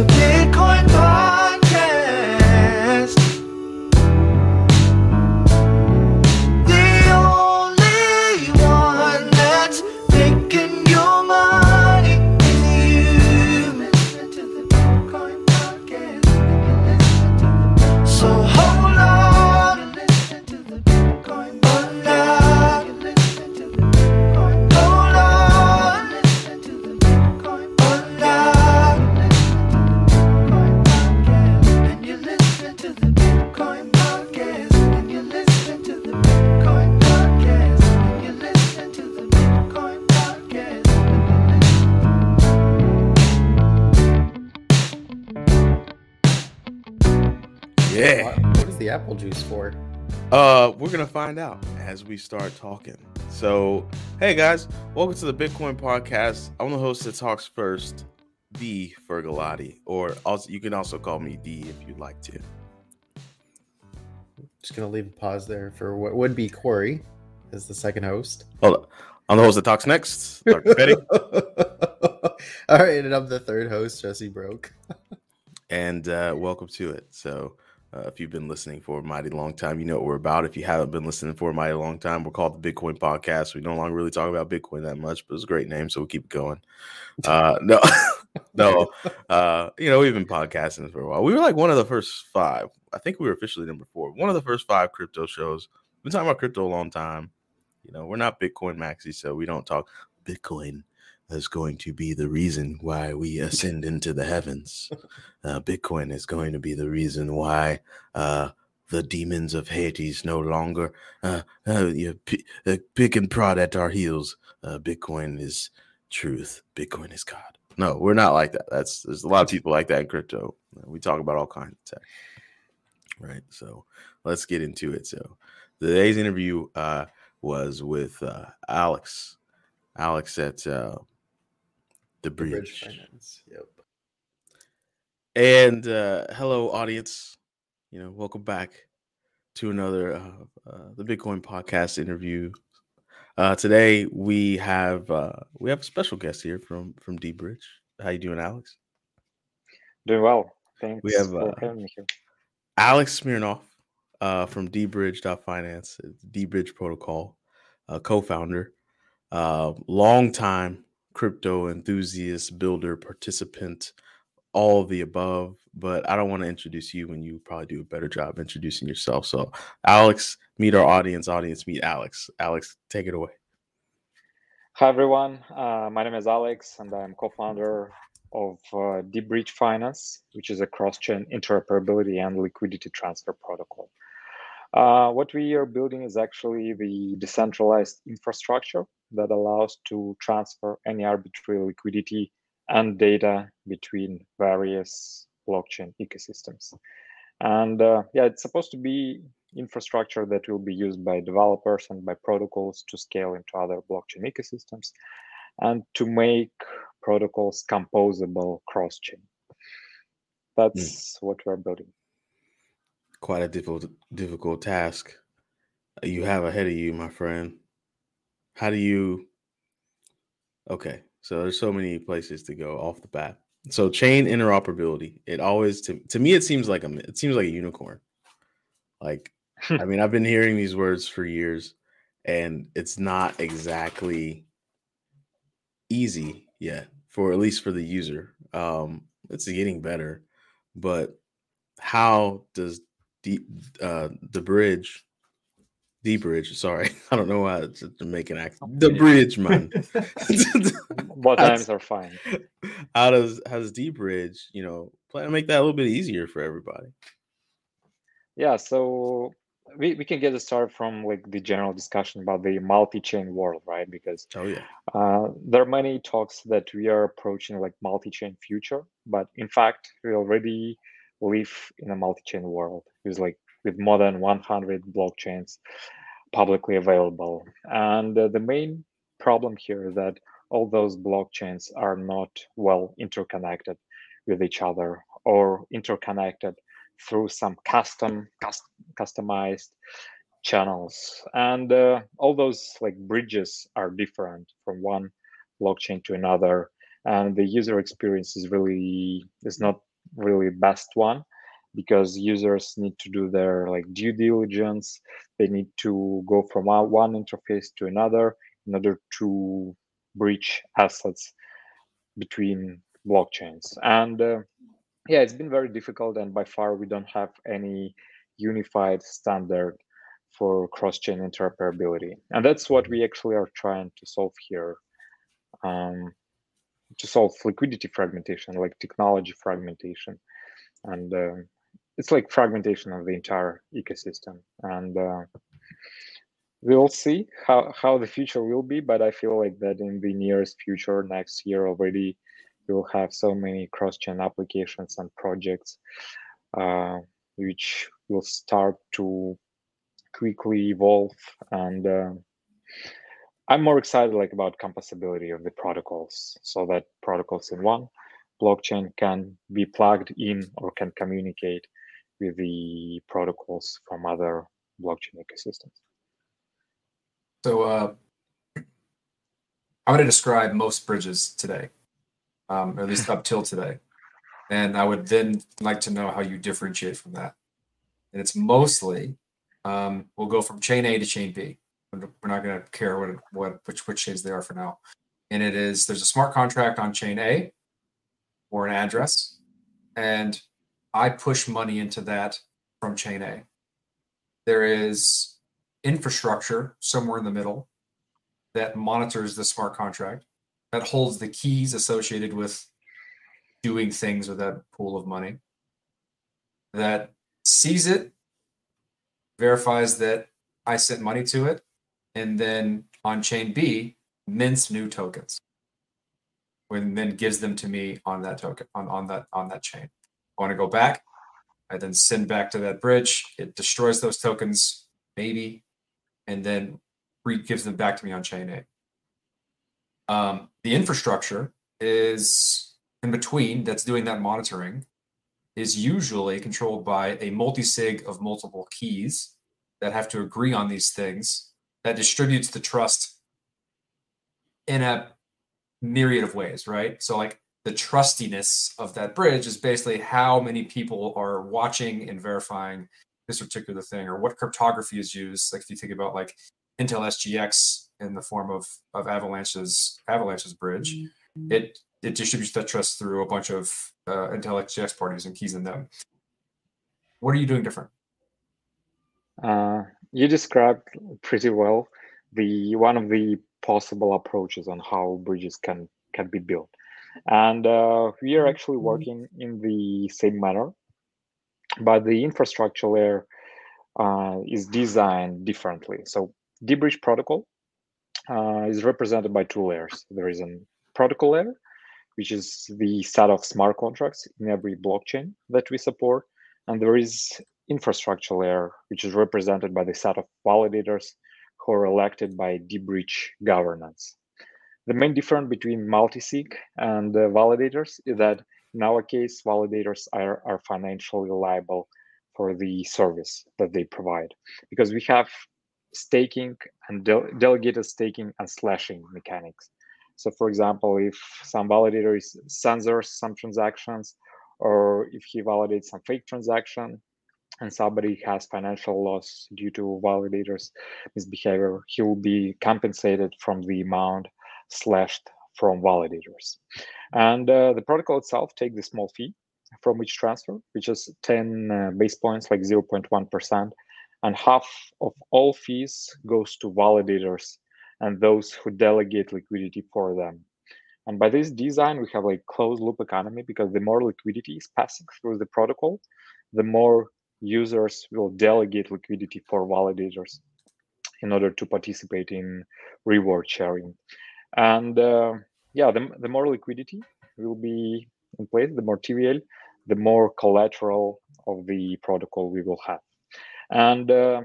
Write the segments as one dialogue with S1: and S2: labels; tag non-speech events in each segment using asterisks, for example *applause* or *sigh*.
S1: to Bitcoin
S2: apple juice for?
S3: Uh, we're gonna find out as we start talking. So, hey guys, welcome to the Bitcoin podcast. I'm the host that talks first, the Fergalati, or also you can also call me D if you'd like to.
S2: Just gonna leave a pause there for what would be Corey as the second host.
S3: Hold on. I'm the host that talks next, Dr. Petty, *laughs*
S2: All right, and I'm the third host, Jesse Broke. *laughs*
S3: and uh, welcome to it. So, uh, if you've been listening for a mighty long time, you know what we're about. If you haven't been listening for a mighty long time, we're called the Bitcoin Podcast. We no longer really talk about Bitcoin that much, but it's a great name, so we'll keep going. Uh, no, *laughs* no, uh, you know, we've been podcasting for a while. We were like one of the first five. I think we were officially number four. One of the first five crypto shows. We've been talking about crypto a long time. You know, we're not Bitcoin maxi, so we don't talk Bitcoin is going to be the reason why we ascend into the heavens. *laughs* Uh, Bitcoin is going to be the reason why uh, the demons of Hades no longer uh, uh, you p- uh, pick and prod at our heels. Uh, Bitcoin is truth. Bitcoin is God. No, we're not like that. That's there's a lot of people like that in crypto. We talk about all kinds of tech, right? So let's get into it. So today's interview uh, was with uh, Alex. Alex at uh, the
S2: The
S3: bridge.
S2: Finance. Yep.
S3: And uh, hello, audience. You know, welcome back to another uh, uh, the Bitcoin podcast interview. Uh, today we have uh, we have a special guest here from from deBridge. How you doing, Alex?
S4: Doing well. Thanks
S3: We have,
S4: for
S3: uh,
S4: having me here.
S3: Alex Smirnov uh, from deBridge.finance, D Bridge Protocol, uh, co-founder, uh, long-time crypto enthusiast, builder, participant, all the above. But I don't want to introduce you when you probably do a better job introducing yourself. So, Alex, meet our audience. Audience, meet Alex. Alex, take it away.
S4: Hi, everyone. Uh, my name is Alex, and I'm co founder of uh, Deep Finance, which is a cross chain interoperability and liquidity transfer protocol. Uh, what we are building is actually the decentralized infrastructure that allows to transfer any arbitrary liquidity and data between various blockchain ecosystems. And uh, yeah, it's supposed to be infrastructure that will be used by developers and by protocols to scale into other blockchain ecosystems and to make protocols composable cross chain. That's what we're building.
S3: Quite a difficult difficult task you have ahead of you, my friend. How do you? Okay, so there's so many places to go off the bat. So chain interoperability. It always to to me it seems like a it seems like a unicorn. Like I mean *laughs* I've been hearing these words for years, and it's not exactly easy yet for at least for the user. Um, it's getting better, but how does the uh the bridge the bridge sorry. *laughs* I don't know why it's a jamaican accent the bridge man. *laughs*
S4: Both
S3: That's-
S4: times are fine.
S3: how does how does deBridge you know plan to make that a little bit easier for everybody?
S4: Yeah, so we, we can get a start from like the general discussion about the multi-chain world, right? Because
S3: oh yeah.
S4: uh, there are many talks that we are approaching like multi-chain future, but in fact, we already live in a multi-chain world with like with more than 100 blockchains publicly available. And uh, the main problem here is that all those blockchains are not well interconnected with each other or interconnected through some custom cus- customized channels and uh, all those like bridges are different from one blockchain to another and the user experience is really is not really best one because users need to do their like due diligence. They need to go from one interface to another in order to breach assets between blockchains. And uh, yeah it's been very difficult and by far we don't have any unified standard for cross-chain interoperability. And that's what we actually are trying to solve here. Um, to solve liquidity fragmentation like technology fragmentation. And uh, it's like fragmentation of the entire ecosystem. And uh, we'll see how, how the future will be but i feel like that in the nearest future next year already we'll have so many cross-chain applications and projects uh, which will start to quickly evolve. And uh, i'm more excited like about composability of the protocols so that protocols in one blockchain can be plugged in or can communicate with the protocols from other blockchain ecosystems.
S5: So uh, *clears throat* going to describe most bridges today um, or at least up till today. And i would then like to know how you differentiate from that. And it's mostly um, we'll go from chain A to chain B. We're not going to care what what which which chains they are for now. And it is there's a smart contract on chain A or an address, and I push money into that from chain A. There is infrastructure somewhere in the middle that monitors the smart contract that holds the keys associated with doing things with that pool of money that sees it verifies that I sent money to it, and then on chain B, mints new tokens. And then gives them to me on that token on, on that on that chain. I want to go back. I then send back to that bridge. It destroys those tokens, maybe, and then re- gives them back to me on chain A. Um, the infrastructure is in between that's doing that monitoring is usually controlled by a multi-sig of multiple keys that have to agree on these things that distributes the trust in a myriad of ways, right? So like the trustiness of that bridge is basically how many people are watching and verifying this particular thing or what cryptography is used. Like if you think about like Intel SGX in the form of of Avalanche's Avalanche's bridge, mm-hmm. it it distributes that trust through a bunch of uh, Intel SGX parties and keys in them. What are you doing different?
S4: Uh, you described pretty well the one of the possible approaches on how bridges can can be built, and uh, we are actually mm-hmm. working in the same manner, but the infrastructure layer uh, is designed differently. So deBridge protocol uh, is represented by two layers. There is a protocol layer which is the set of smart contracts in every blockchain that we support. And there is infrastructure layer, which is represented by the set of validators who are elected by deBridge governance. The main difference between multi-sig and uh, validators is that in our case, validators are, are financially liable for the service that they provide because we have staking and de- delegated staking and slashing mechanics. So for example, if some validator is censors some transactions, or if he validates some fake transaction, and somebody has financial loss due to validators misbehavior, he will be compensated from the amount slashed from validators. And uh, the protocol itself takes the small fee from each transfer, which is 10 uh, base points, like 0.1%, and half of all fees goes to validators and those who delegate liquidity for them. And by this design, we have like closed loop economy because the more liquidity is passing through the protocol, the more users will delegate liquidity for validators in order to participate in reward sharing. And uh, yeah, the, the more liquidity will be in place, the more TVL, the more collateral of the protocol we will have. And uh,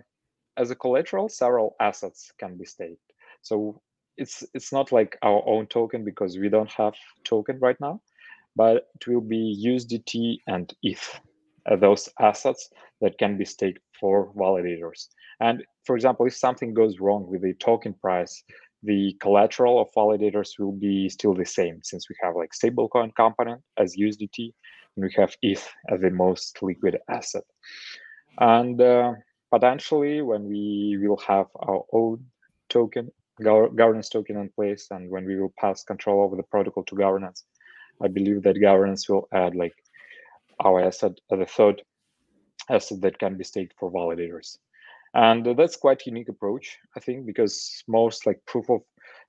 S4: as a collateral, several assets can be staked. So it's it's not like our own token because we don't have token right now, but it will be USDT and ETH, those assets that can be staked for validators. And for example, if something goes wrong with the token price, the collateral of validators will be still the same since we have like stablecoin component as USDT. and we have ETH as the most liquid asset. And uh, potentially, when we will have our own token, governance token in place, and when we will pass control over the protocol to governance, I believe that governance will add like our asset as a third asset that can be staked for validators. And that's quite unique approach, I think, because most like proof of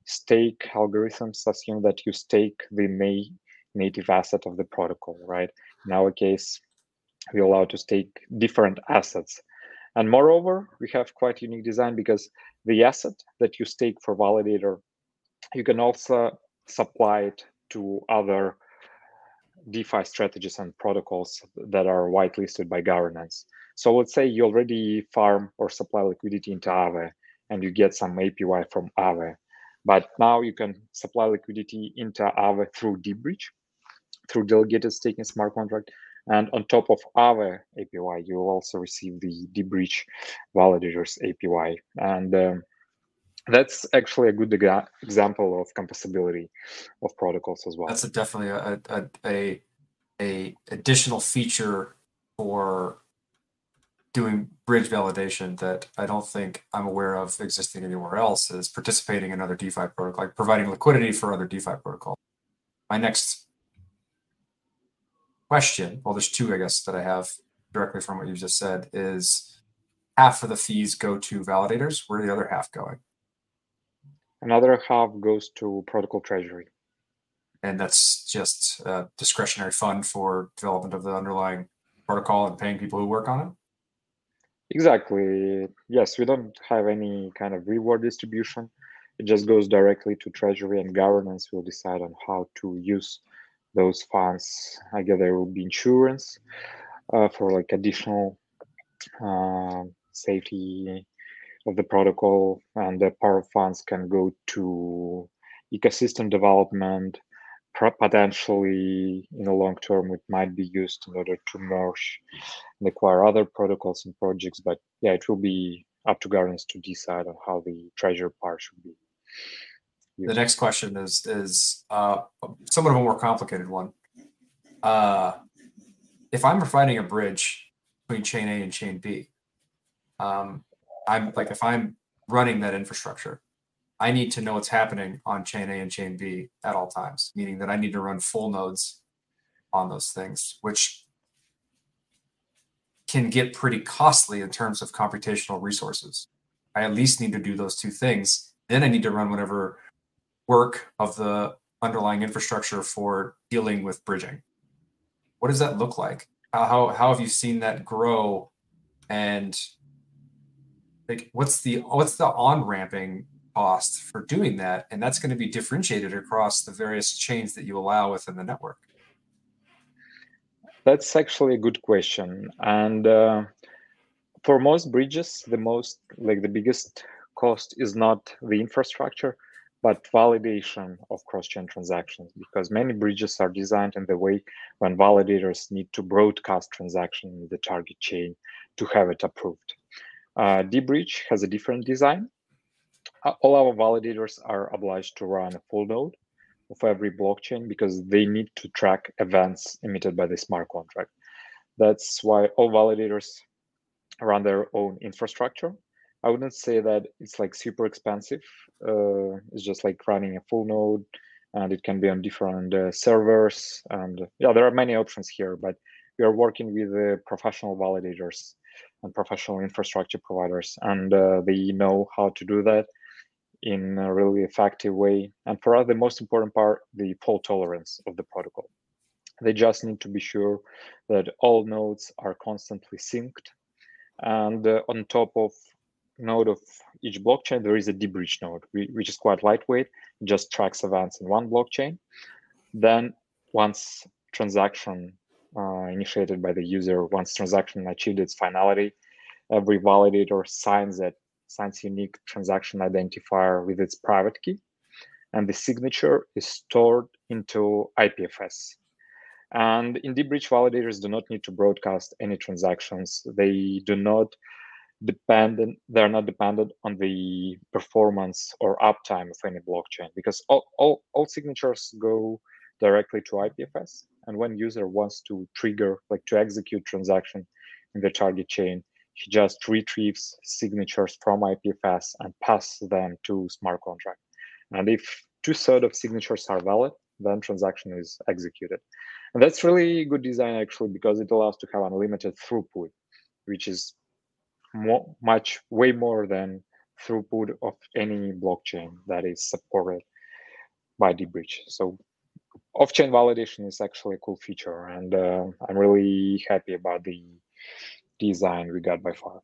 S4: stake algorithms assume that you stake the may native asset of the protocol, right? In our case, we allow to stake different assets. And moreover, we have quite unique design because the asset that you stake for validator, you can also supply it to other DeFi strategies and protocols that are whitelisted by governance. So let's say you already farm or supply liquidity into Aave and you get some APY from Aave. But now you can supply liquidity into Aave through Deep through delegated staking smart contract. And on top of Aave APY, you will also receive the Deep validators APY. And um, that's actually a good example of composability of protocols as well.
S5: That's a definitely a, a, a, a additional feature for doing bridge validation that I don't think I'm aware of existing anywhere else is participating in other DeFi protocol, like providing liquidity for other DeFi protocol. My next question, well, there's two, I guess, that I have directly from what you just said is half of the fees go to validators. Where the other half going?
S4: Another half goes to protocol treasury.
S5: And that's just a discretionary fund for development of the underlying protocol and paying people who work on it?
S4: Exactly. Yes, we don't have any kind of reward distribution. It just goes directly to treasury and governance will decide on how to use those funds. I guess there will be insurance uh, for like additional uh, safety of the protocol, and the of funds can go to ecosystem development. Potentially, in the long term, it might be used in order to merge and acquire other protocols and projects. But yeah, it will be up to governance to decide on how the treasure part should be.
S5: Used. The next question is is uh, somewhat of a more complicated one. Uh, if I'm providing a bridge between chain A and chain B, um, I'm like if I'm running that infrastructure, I need to know what's happening on chain A and chain B at all times, meaning that I need to run full nodes on those things, which can get pretty costly in terms of computational resources. I at least need to do those two things. Then I need to run whatever work of the underlying infrastructure for dealing with bridging. What does that look like? How, how, how have you seen that grow? And like what's the what's the on ramping cost for doing that? And that's going to be differentiated across the various chains that you allow within the network.
S4: That's actually a good question. And uh, for most bridges the most like the biggest cost is not the infrastructure but validation of cross-chain transactions because many bridges are designed in the way when validators need to broadcast transaction in the target chain to have it approved uh, deBridge has a different design. Uh, all our validators are obliged to run a full node of every blockchain because they need to track events emitted by the smart contract. That's why all validators run their own infrastructure. I wouldn't say that it's like super expensive. Uh, it's just like running a full node and it can be on different uh, servers. And yeah, there are many options here, but we are working with uh, professional validators and professional infrastructure providers, and uh, they know how to do that in a really effective way. And for us, the most important part, the fault tolerance of the protocol. They just need to be sure that all nodes are constantly synced. And uh, on top of node of each blockchain, there is a deBridge node, which is quite lightweight, just tracks events in one blockchain. Then once transaction uh, initiated by the user once transaction achieved its finality. Every validator signs it, signs unique transaction identifier with its private key, and the signature is stored into IPFS. And in bridge validators do not need to broadcast any transactions. They do not dependent they're not dependent on the performance or uptime of any blockchain because all, all, all signatures go directly to IPFS. And when user wants to trigger, like to execute transaction in the target chain, he just retrieves signatures from IPFS and passes them to smart contract. And if two thirds of signatures are valid, then transaction is executed. And that's really good design actually because it allows to have unlimited throughput, which is more, much way more than throughput of any blockchain that is supported by deBridge. So off-chain validation is actually a cool feature, and uh, I'm really happy about the design we got by far.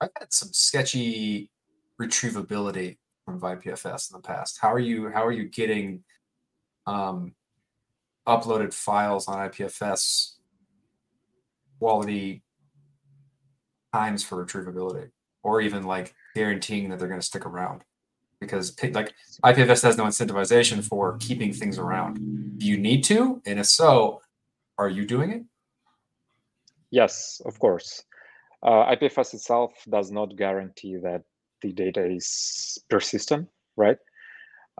S5: I've had some sketchy retrievability from IPFS in the past. How are you? How are you getting um, uploaded files on IPFS quality times for retrievability, or even like guaranteeing that they're going to stick around? Because like IPFS has no incentivization for keeping things around. Do you need to? And if so, are you doing it?
S4: Yes, of course. Uh, IPFS itself does not guarantee that the data is persistent, right?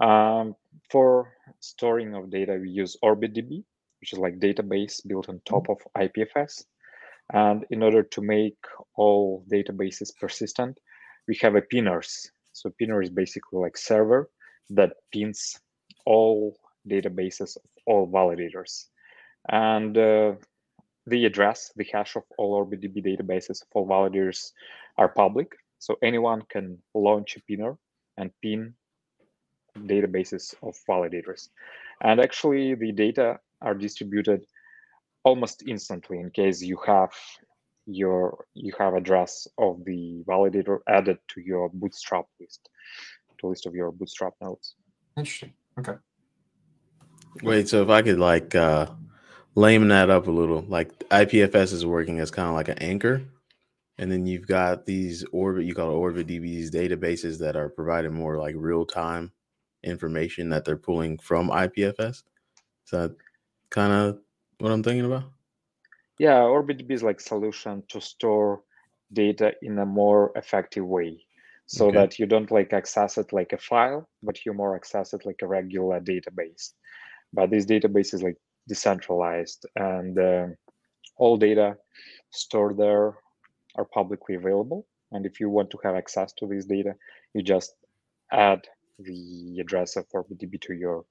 S4: Um, for storing of data, we use OrbitDB, which is like database built on top of IPFS. And in order to make all databases persistent, we have a pinners. So pinner is basically like server that pins all databases of all validators. And uh, the address, the hash of all OrbitDB databases of all validators are public. So anyone can launch a pinner and pin databases of validators. And actually the data are distributed almost instantly in case you have your you have address of the validator added to your bootstrap list to list of your bootstrap nodes
S5: interesting. Okay.
S3: Wait so if i could like uh lame that up a little like ipfs is working as kind of like an anchor and then you've got these orbit you call it orbit dbs databases that are providing more like real time information that they're pulling from ipfs is that kind of what i'm thinking about
S4: yeah, OrbitDB is like solution to store data in a more effective way so
S3: Okay.
S4: that you don't like access it like a file, but you more access it like a regular database. But this database is like decentralized and uh, all data stored there are publicly available. And if you want to have access to this data, you just add the address of OrbitDB to your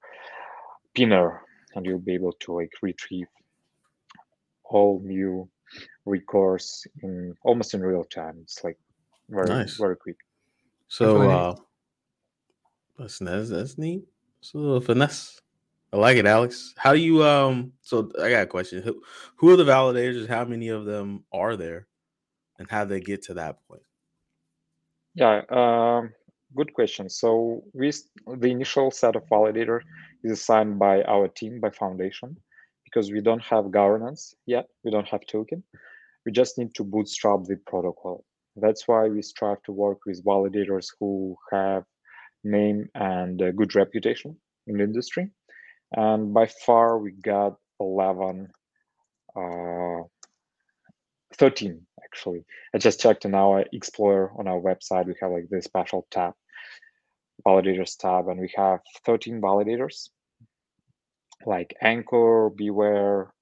S4: pinner and you'll be able to like retrieve all new recourse in almost in real time. It's like very
S3: Nice.
S4: very quick.
S3: So
S5: really
S3: uh that's that's, that's neat. So little finesse. I like it, Alex. How do you um so I got a question. Who who are the validators? How many of them are there? And how they get to that point?
S4: Yeah, um, good question. So we the initial set of validator is assigned by our team by foundation because we don't have governance yet. We don't have token. We just need to bootstrap the protocol. That's why we strive to work with validators who have name and good reputation in the industry. And by far, we got 11, uh, 13 actually. I just checked in our Explorer on our website. We have like this special tab, validators tab, and we have 13 validators like Ankr, Beware,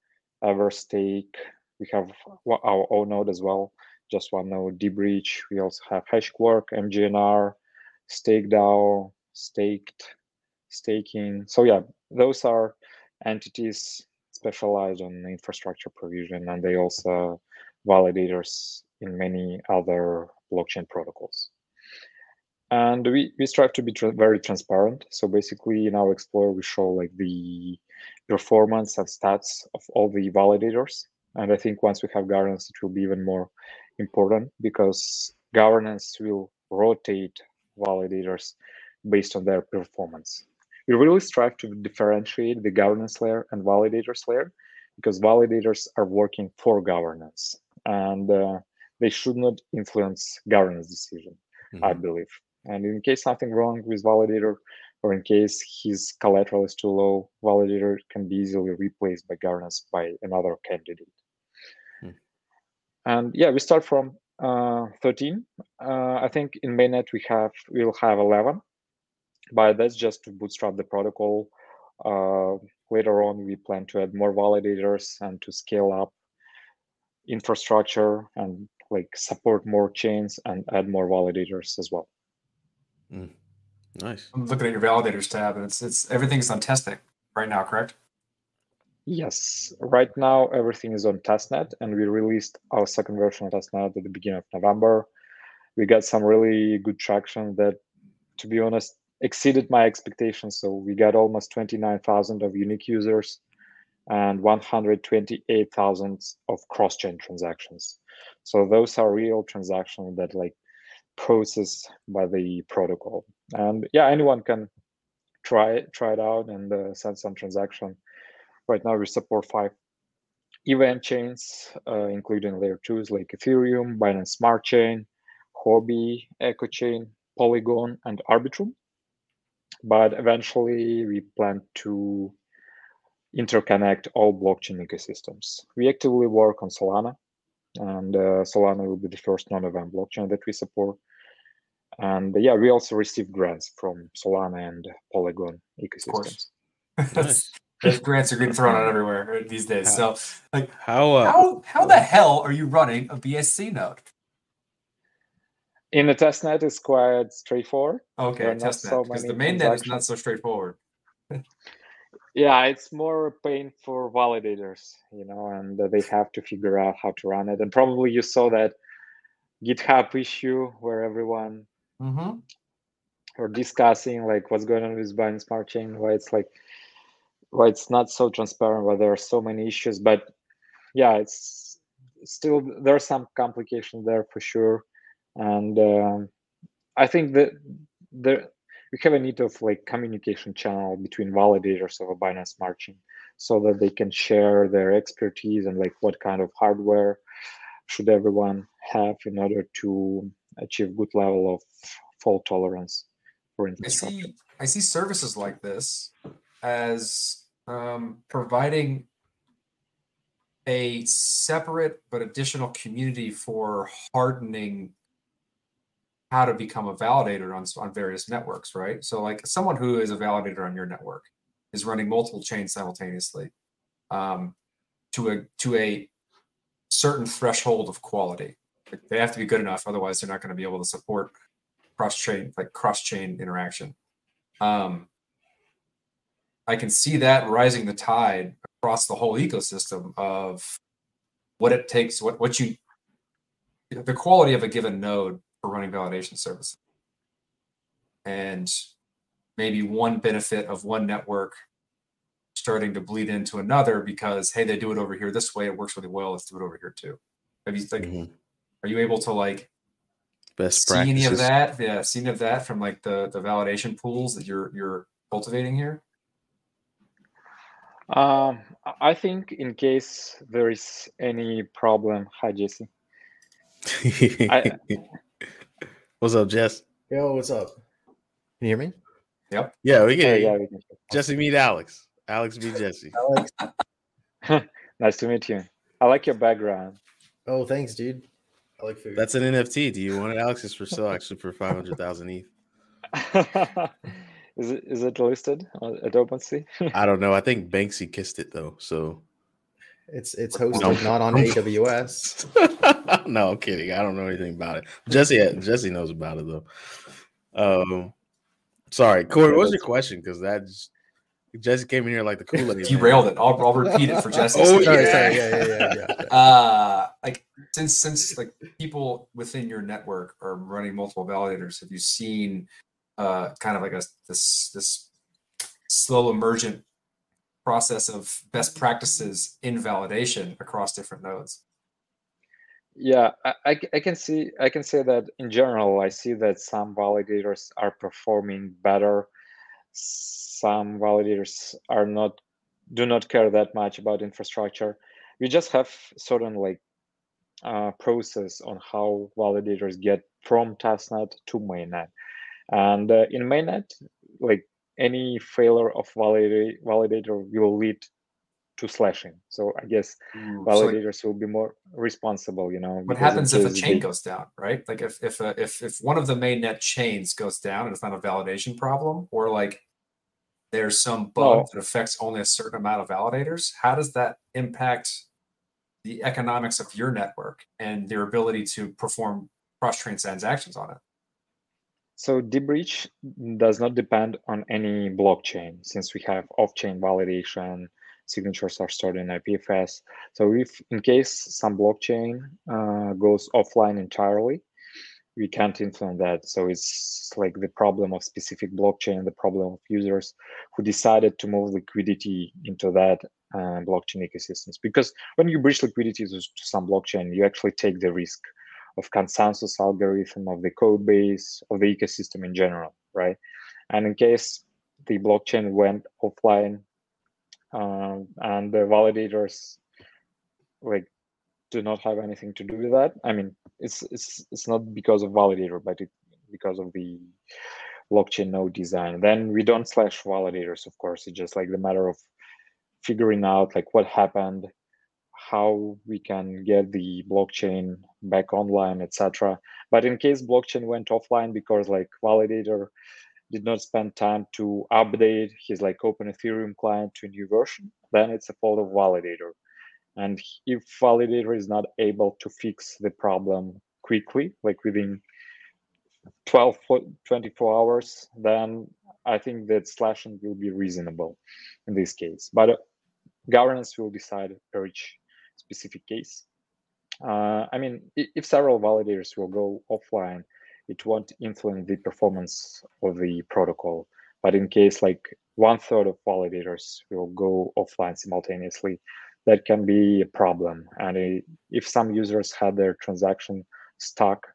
S4: Everstake. We have our own node as well, just one node, deBridge. We also have HashQuark, MGNR, StakeDAO, Staked, Staking. So yeah, those are entities specialized on infrastructure provision, and they also validators in many other blockchain protocols. And we, we strive to be tra- very transparent. So basically, in our Explorer, we show like the performance and stats of all the validators. And I think once we have governance, it will be even more important because governance will rotate validators based on their performance. We really strive to differentiate the governance layer and validators layer because validators are working for governance and uh, they should not influence governance decision, I
S3: Mhm.
S4: believe. And in case something wrong with validator, or in case his collateral is too low, validator can be easily replaced by governance by another candidate.
S3: Hmm.
S4: And yeah, we start from uh, 13. Uh, I think in mainnet we have we'll have 11, but that's just to bootstrap the protocol Uh, later on, we plan to add more validators and to scale up infrastructure and like support more chains and add more validators as well.
S3: Nice.
S5: I'm looking at your validators tab, and it's it's everything's on testnet right now, correct?
S4: Yes, right now everything is on testnet, and we released our second version of testnet at the beginning of November. We got some really good traction that, to be honest, exceeded my expectations. So we got almost 29,000 of unique users and 128,000 of cross-chain transactions. So those are real transactions that like processed by the protocol. And yeah, anyone can try try it out and uh, send some transaction. Right now we support five EVM chains, uh, including layer twos like Ethereum, Binance Smart Chain, Huobi, ECO Chain, Polygon, and Arbitrum. But eventually we plan to interconnect all blockchain ecosystems. We actively work on Solana, and uh, Solana will be the first non-EVM blockchain that we support. And yeah, we also receive grants from Solana and Polygon
S5: course.
S4: ecosystems. *laughs*
S3: Nice.
S5: Those grants are getting thrown out everywhere these days. So, like,
S3: How uh,
S5: how how the hell are you running a BSC node?
S4: In the testnet, it's quite straightforward.
S5: Okay,
S4: There are
S5: testnet
S4: so
S5: because the
S4: many
S5: mainnet is not so straightforward. *laughs*
S4: Yeah, it's more a pain for validators, you know, and they have to figure out how to run it. And probably you saw that GitHub issue where everyone
S5: Mm-hmm.
S4: were discussing like what's going on with Binance Smart Chain, why it's like why it's not so transparent, why there are so many issues. But yeah, it's still there are some complications there for sure. And um, I think that there we have a need of like communication channel between validators of a Binance Smart Chain so that they can share their expertise and like what kind of hardware should everyone have in order to achieve good level of fault tolerance for
S5: I see. I see services like this as um, providing a separate but additional community for hardening how to become a validator on on various networks, right? So, like someone who is a validator on your network is running multiple chains simultaneously um, to a to a certain threshold of quality. They have to be good enough, otherwise they're not going to be able to support cross chain like cross chain interaction. Um, I can see that rising the tide across the whole ecosystem of what it takes, what what you the quality of a given node for running validation services. And maybe one benefit of one network starting to bleed into another because hey, they do it over here this way, it works really well. Let's do it over here too. Have you like
S3: Mhm.
S5: are you able to like
S3: best
S5: see any of that? Yeah, see any of that from like the the validation pools that you're you're cultivating here?
S4: Um, I- I think in case there is any problem, hi Jesse. *laughs* I-
S3: What's up, Jess?
S2: Yo, what's up? Can you hear me?
S3: Yeah, we
S4: Oh,
S3: get
S4: yeah, we can.
S3: Jesse meet Alex. Alex meet Jesse. *laughs*
S2: Alex. *laughs*
S4: Nice to meet you. I like your background.
S2: Oh, thanks, dude. I like food.
S3: That's an NFT. Do you want it, Alex? It's for sale actually for five hundred thousand ETH. *laughs*
S4: is it is it listed on- at OpenSea?
S3: I don't know. I think Banksy kissed it though. So
S2: it's it's hosted
S3: No.
S2: not on AWS. *laughs*
S3: no, I'm kidding. I don't know anything about it. Jesse Jesse knows about it though. Um, sorry, Corey. What was your question? Because that's Jesse came in here like the Kool Aid.
S5: Derailed it. I'll, I'll repeat it for *laughs* Jesse.
S3: Oh,
S2: sorry,
S3: yeah.
S2: sorry, yeah, yeah, yeah, yeah. yeah. *laughs*
S5: uh like since since like people within your network are running multiple validators have you seen uh kind of like a this this slow emergent process of best practices in validation across different nodes
S4: Yeah, I can see I can say that in general I see that some validators are performing better. Some validators are not do not care that much about infrastructure. We just have certain like uh, process on how validators get from testnet to mainnet, and uh, in mainnet, like any failure of validator validator will lead to slashing. So I guess mm,
S5: So, like,
S4: validators will be more responsible you know
S5: what happens if a chain goes down right like if if a, if if one of the main net chains goes down and it's not a validation problem or like there's some bug that affects only a certain amount of validators, how does that impact the economics of your network and their ability to perform cross-chain transactions on it?
S4: So deBridge does not depend on any blockchain since we have off-chain validation, signatures are stored in IPFS. So if in case some blockchain uh, goes offline entirely, we can't influence that. So it's like the problem of specific blockchain, the problem of users who decided to move liquidity into that uh, blockchain ecosystems. Because when you bridge liquidity to, to some blockchain, you actually take the risk of consensus algorithm of the code base of the ecosystem in general, right? And in case the blockchain went offline um, and the validators like do not have anything to do with that. I mean, it's it's it's not because of validator, but it because of the blockchain node design. Then we don't slash validators, of course. It's just like the matter of figuring out like what happened, how we can get the blockchain back online, etc. But in case blockchain went offline because like validator did not spend time to update his like open Ethereum client to a new version, then it's a fault of validator. And if validator is not able to fix the problem quickly, like within 12, 24 hours, then I think that slashing will be reasonable in this case. But uh, governance will decide each specific case. Uh, I mean, if several validators will go offline, it won't influence the performance of the protocol. But in case like one third of validators will go offline simultaneously, that can be a problem. And if some users had their transaction stuck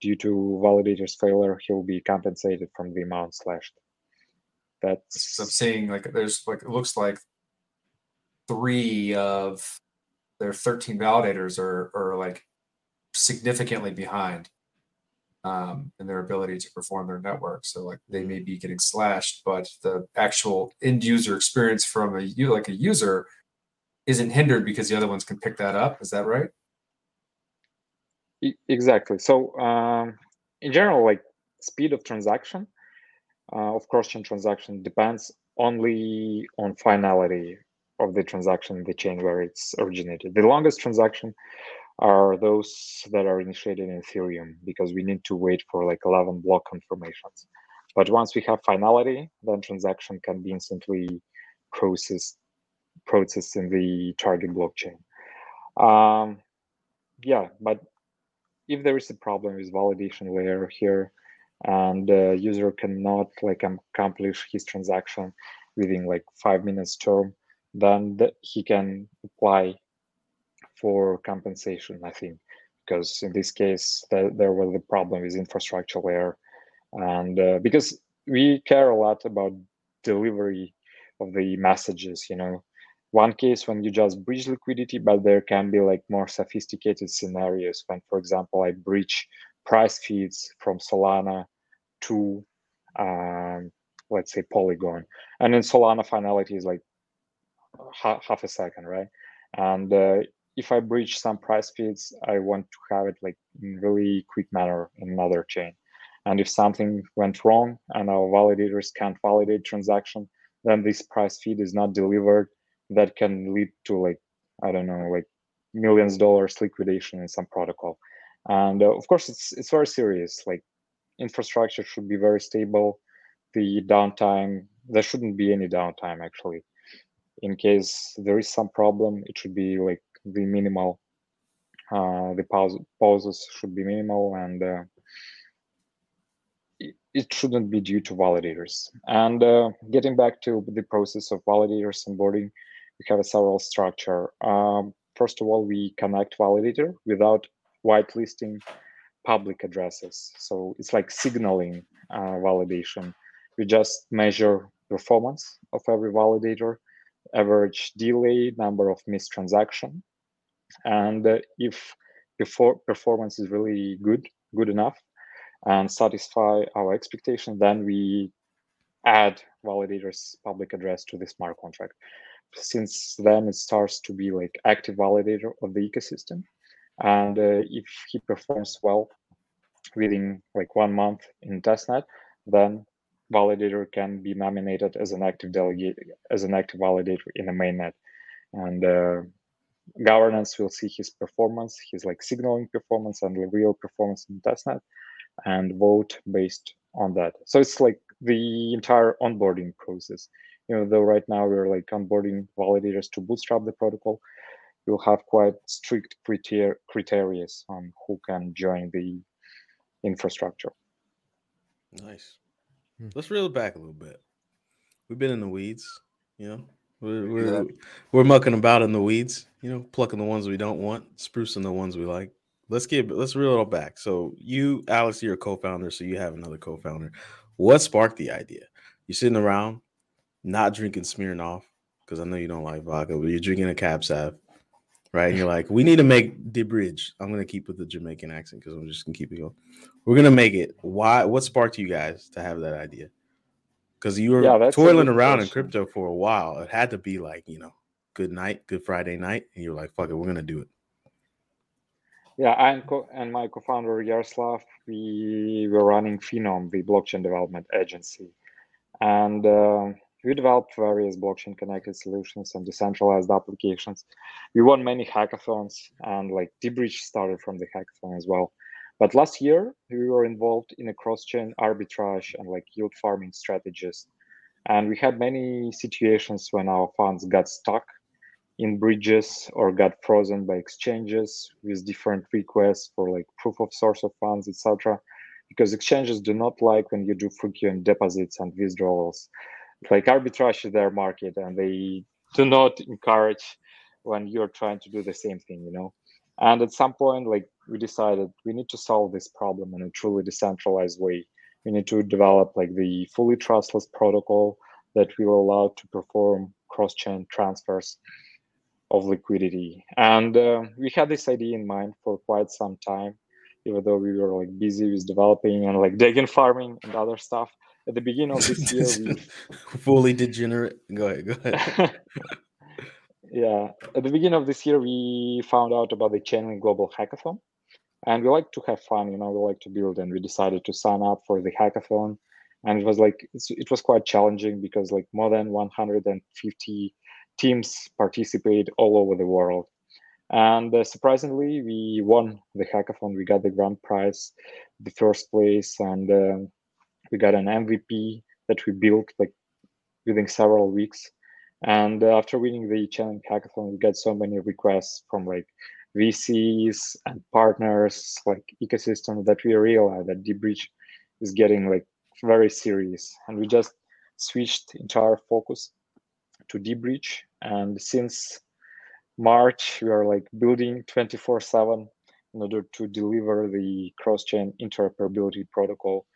S4: due to validator's failure, he'll be compensated from the amount slashed. That's
S5: I'm seeing like there's like it looks like three of their 13 validators are are like significantly behind um, in their ability to perform their network. So like they may be getting slashed, but the actual end user experience from a you like a user isn't hindered because the other ones can pick that up. Is that right?
S4: Exactly. So um, in general, like speed of transaction uh, of cross-chain transaction depends only on finality of the transaction the chain where it's originated. The longest transaction are those that are initiated in Ethereum because we need to wait for like 11 block confirmations. But once we have finality, then transaction can be instantly processed processed in the target blockchain. Um, yeah, but if there is a problem with validation layer here and the user cannot like accomplish his transaction within like five minutes term then th- he can apply for compensation i think. Because in this case th- there was the problem with infrastructure layer. And uh, because we care a lot about delivery of the messages you know. One case when you just breach liquidity but there can be like more sophisticated scenarios. When for example i breach price feeds from solana to um, let's say polygon. And in solana finality is like ha- half a second right? And uh, if i breach some price feeds i want to have it like in really quick manner in another chain. And if something went wrong and our validators can't validate transaction then this price feed is not delivered that can lead to like i don't know like millions dollars liquidation in some protocol. And uh, of course it's it's very serious like infrastructure should be very stable. The downtime there shouldn't be any downtime actually in case there is some problem it should be like the minimal uh, the pause, pauses should be minimal and uh, it, shouldn't be due to validators. And uh, getting back to the process of validators onboarding we have a several structure. Um, first of all we connect validator without whitelisting public addresses. So it's like signaling uh, validation. We just measure performance of every validator average delay number of missed transaction. And uh, if before performance is really good good enough and satisfy our expectation then we add validators public address to the smart contract. Since then it starts to be like active validator of the ecosystem. And uh, if he performs well within like one month in testnet then validator can be nominated as an active delegate as an active validator in the mainnet, and uh, governance will see his performance, his like signaling performance and the real performance in testnet, and vote based on that. So it's like the entire onboarding process. You know, though right now we're like onboarding validators to bootstrap the protocol, we'll have quite strict criteria criteria on who can join the infrastructure.
S3: Nice.
S2: Hmm.
S3: Let's reel it back a little bit. We've been in the weeds, you know. We're we're, we're mucking about in the weeds, you know, plucking the ones we don't want, sprucing the ones we like. Let's get let's reel it all back. So you, Alex, you're a co-founder, so you have another co-founder. What sparked the idea? You're sitting around, not drinking Smirnoff, because I know you don't like vodka, but you're drinking a cab sav, right? And you're like, we need to make the bridge. I'm gonna keep with the Jamaican accent because I'm just gonna keep it going. We're gonna make it. Why? What sparked you guys to have that idea? Because you were
S4: Yeah,
S3: toiling around in crypto for a while. It had to be like, you know, good night, good Friday night, and you're like, fuck it, we're gonna do it.
S4: Yeah, I and, co- and my co-founder Yaroslav, we were running Phenom, the blockchain development agency, and uh, we developed various blockchain-connected solutions and decentralized applications. We won many hackathons, and like deBridge started from the hackathon as well. But last year, we were involved in a cross-chain arbitrage and like yield farming strategies, and we had many situations when our funds got stuck in bridges or got frozen by exchanges with different requests for like proof of source of funds, etc. Because exchanges do not like when you do frequent deposits and withdrawals. Like arbitrage is their market, and they do not encourage when you're trying to do the same thing, you know. And at some point, like we decided we need to solve this problem in a truly decentralized way. We need to develop like the fully trustless protocol that will allow to perform cross-chain transfers of liquidity. And uh, we had this idea in mind for quite some time, even though we were like busy with developing and like Degen farming and other stuff. At the beginning of this year, we *laughs*
S3: Fully degenerate. Go ahead. Go ahead. *laughs*
S4: yeah, at the beginning of this year, we found out about the Chainlink Global Hackathon, and we like to have fun. You know, we like to build, and we decided to sign up for the hackathon. And it was like it was quite challenging because like more than 150 teams participate all over the world. And uh, surprisingly, we won the hackathon. We got the grand prize, the first place, and um we got an MVP that we built like within several weeks. And uh, after winning the Chainlink hackathon, we got so many requests from like VCs and partners, like ecosystem, that we realized that deBridge is getting like very serious, and we just switched entire focus to deBridge. And since March, we are like building 24/7 in order to deliver the cross-chain interoperability protocol,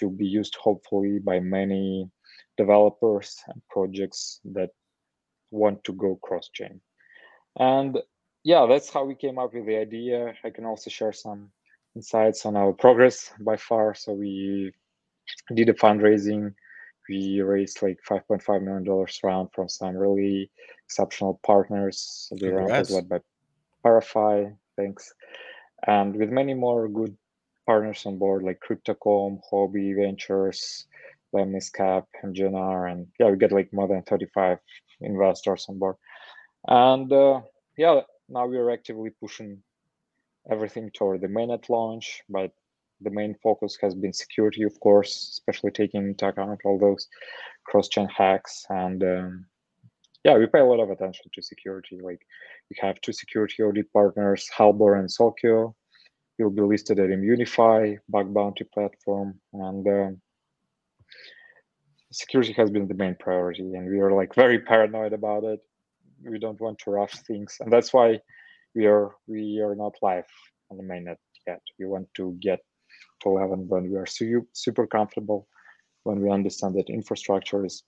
S4: will be used hopefully by many developers and projects that want to go cross-chain. And yeah, that's how we came up with the idea. I can also share some insights on our progress by far. So we did a fundraising. We raised like 5.5 million dollars round from some really exceptional partners. The round was led by. Thanks, and with many more good partners on board like Crypto.com, Huobi Ventures, Lemniscap, and GNR, and yeah, we get like more than 35 investors on board. And uh, yeah, now we're actively pushing everything toward the mainnet launch, but the main focus has been security, of course, especially taking into account all those cross-chain hacks. And um, yeah, we pay a lot of attention to security. Like we have two security audit partners, Halborn and Zokyo. Will be listed at Immunefi, Bug Bounty platform, and um, security has been the main priority. And we are like very paranoid about it. We don't want to rush things, and that's why we are we are not live on the mainnet yet. We want to get to 11 when we are su- super comfortable, when we understand that infrastructure is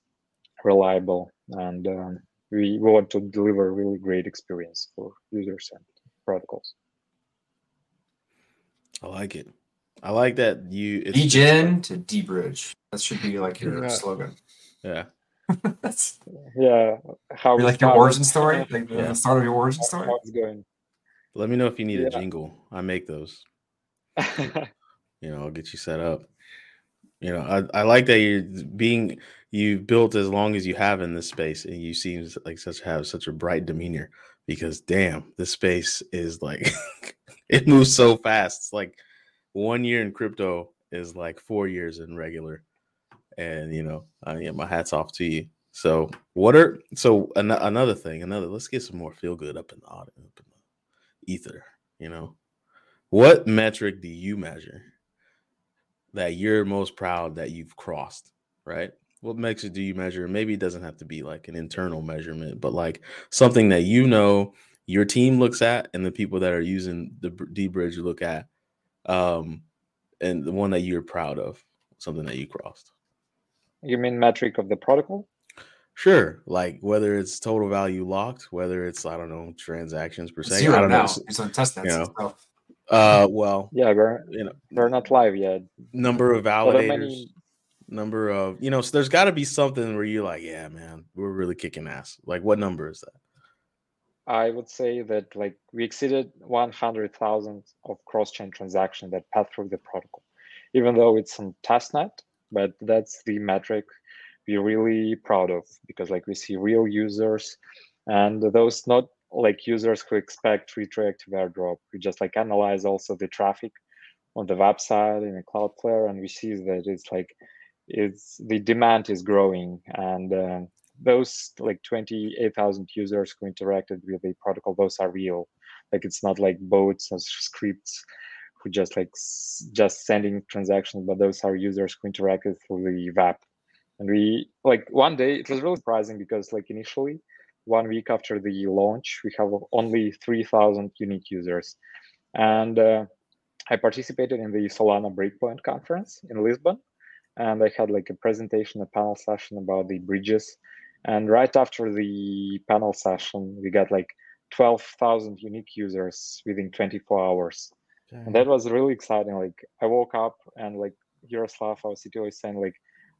S4: reliable, and um, we, we want to deliver really great experience for users and protocols.
S3: I like it. I like that you. It's,
S5: Degen to deBridge. That should be like your
S2: Yeah.
S5: slogan.
S3: yeah.
S5: That's *laughs*
S4: Yeah, how
S5: you like your origin story, like the start of your origin story.
S4: how going.
S3: Let me know if you need a jingle. I make those. *laughs* You know, I'll get you set up. You know, I, I like that you're being you've built as long as you have in this space, and you seem like such have such a bright demeanor. Because damn, this space is like *laughs* it moves so fast. It's like one year in crypto is like four years in regular, and you know, I yeah, my hats off to you. So, what are so an- another thing? Another. Let's get some more feel good up in the audience, up in the ether. You know, what metric do you measure that you're most proud that you've crossed? Right. What metric do you measure? Maybe it doesn't have to be like an internal measurement, but like something that you know your team looks at and the people that are using the deBridge look at, um, and the one that you're proud of, something that you crossed.
S4: You mean metric of the protocol?
S3: Sure, like whether it's total value locked, whether it's I don't know transactions per second. I
S5: Zero
S3: don't
S5: now.
S3: know.
S5: He's on test
S3: you know.
S5: So
S3: Uh, well,
S4: Yeah, we're
S3: you know,
S4: we're not live yet.
S3: number of validators,
S4: many?
S3: Number of you know. So there's got to be something where you're like, yeah, man, we're really kicking ass. Like, what number is that?
S4: I would say that like we exceeded 100,000 of cross-chain transactions that pass through the protocol, even though it's on testnet. But that's the metric we're really proud of because like we see real users and those not like users who expect retroactive airdrop. We just like analyze also the traffic on the website in a Cloudflare, and we see that it's like it's the demand is growing and. Um, those like 28,000 users who interacted with the protocol, those are real. Like it's not like bots or scripts who just like just sending transactions, but those are users who interacted through the web. And we like one day it was really surprising because like initially, one week after the launch, we have only 3,000 unique users. And uh, I participated in the Solana Breakpoint conference in Lisbon, and I had like a presentation, a panel session about the bridges and right after the panel session, we got like 12,000 unique users within 24 hours. And that was really exciting. Like I woke up and like Yaroslav, our CTO, is saying like,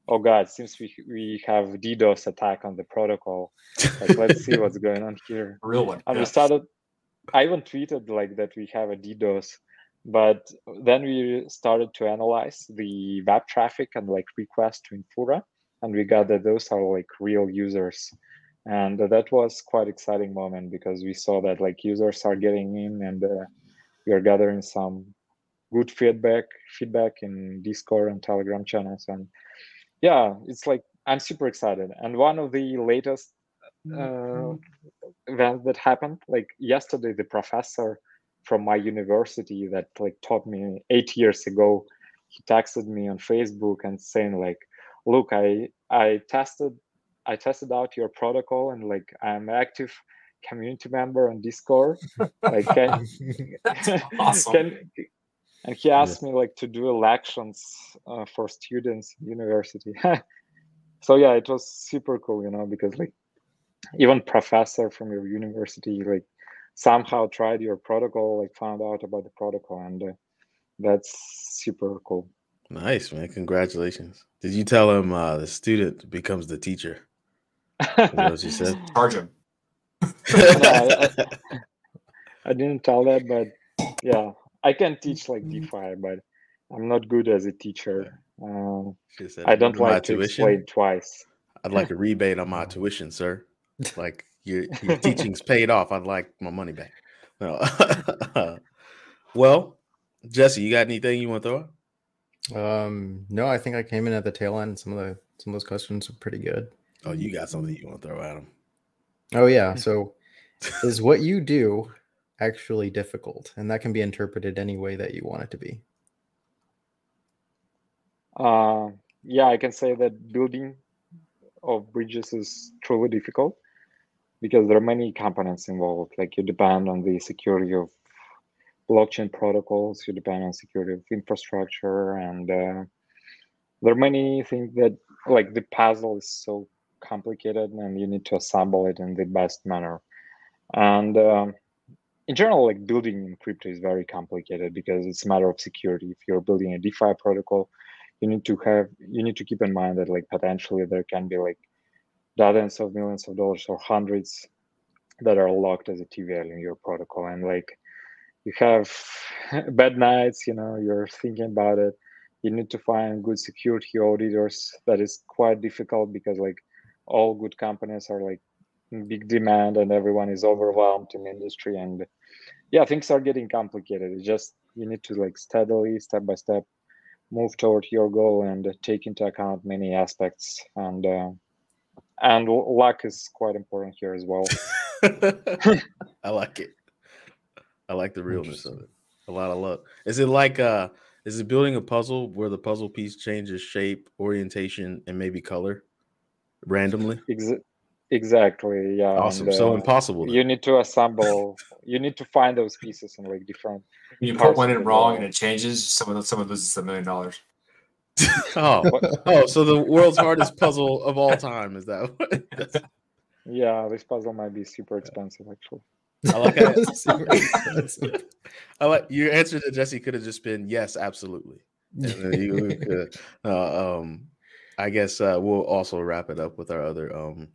S4: "Oh God, seems we we have DDoS attack on the protocol. Like let's see *laughs* what's going on here."
S5: a real one.
S4: And
S5: yeah.
S4: we started. I even tweeted like that we have a DDoS, but then we started to analyze the web traffic and like requests to Infura, and we got that those are like real users, and that was quite exciting moment because we saw that like users are getting in and uh, we are gathering some good feedback feedback in Discord and Telegram channels, and yeah, it's like I'm super excited. And one of the latest uh, events that happened, like yesterday, the professor from my university that like taught me eight years ago, he texted me on Facebook and saying like, "Look, I I tested I tested out your protocol and like I'm active community member on Discord. *laughs* Like, can, *laughs*
S5: That's awesome.
S4: can and he asked me like to do elections uh, for students in university *laughs* so yeah it was super cool you know because like even professor from your university like somehow tried your protocol like found out about the protocol and uh, that's super cool
S3: Nice, man. Congratulations. Did you tell him uh, the student becomes the teacher? Is that what you said? *laughs*
S5: Charge him.
S4: I- i didn't tell that but yeah i can teach like
S3: Mm-hmm.
S4: defi but i'm not good as a teacher um,
S3: said,
S4: i don't
S3: "Remember
S4: like to explain twice
S3: I'd like a rebate on my tuition, sir. Like your your teaching's paid off. I'd like my money back. No. *laughs* *laughs* well, Jesse, you got anything you want to throw? out?
S2: Um, no, I think I came in at the tail end. Some of the some of those questions are pretty good.
S3: Oh, you got something you want to throw at him?
S2: Oh yeah. *laughs* So is what you do actually difficult? And that can be interpreted any way that you want it to be.
S4: Uh, yeah, I can say that building of bridges is truly difficult because there are many components involved. Like you depend on the security of blockchain protocols, you depend on security of infrastructure, and uh, there are many things that like the puzzle is so complicated, and you need to assemble it in the best manner. And um, in general, like building in crypto is very complicated because it's a matter of security. If you're building a DeFi protocol, you need to have you need to keep in mind that like potentially there can be like dozens of millions of dollars or hundreds that are locked as a TVL in your protocol, and like you have *laughs* bad nights, you know, you're thinking about it, you need to find good security auditors. That is quite difficult because like all good companies are like big demand and everyone is overwhelmed in industry. And yeah things are getting complicated. It's just you need to like steadily step by step move toward your goal and take into account many aspects. And uh, and luck is quite important here as well *laughs* *laughs*
S3: I like it. I like the realness of it. A lot of luck. Is it like uh is it building a puzzle where the puzzle piece changes shape, orientation, and maybe color randomly?
S4: Ex- exactly yeah
S3: Awesome.
S4: and,
S3: so
S4: uh,
S3: impossible. then.
S4: you need to assemble you need to find those pieces in like different
S5: When you
S4: Parts
S5: put one in wrong and it changes, someone someone loses a million dollars. *laughs*
S3: oh, *laughs* oh, so the world's hardest puzzle of all time is that? What?
S4: Yeah this puzzle might be super expensive actually
S3: I like how *laughs*
S2: Super expensive.
S3: I like your answer to Jesse could have just been yes, absolutely. And you could, uh, um, I guess uh, we'll also wrap it up with our other um,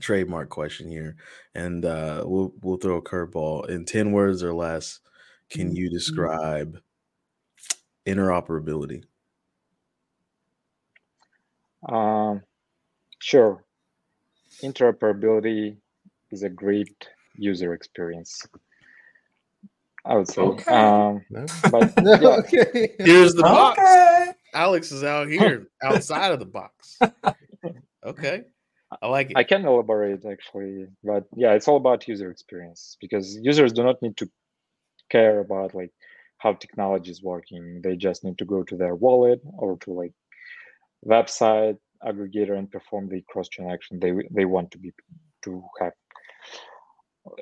S3: trademark question here, and uh, we'll we'll throw a curveball in ten words or less. Can you describe interoperability?
S4: Um, sure. Interoperability is a great user experience. I would say.
S5: Okay.
S4: Um,
S2: No?
S4: but *laughs*
S2: No,
S4: yeah,
S2: okay.
S3: Here's the box.
S5: Okay.
S3: Alex is out here, outside of the box. *laughs* Okay, I like it.
S4: I can elaborate actually, but yeah, it's all about user experience because users do not need to care about like how technology is working. They just need to go to their wallet or to like website aggregator and perform the cross-chain action they they want to be to have.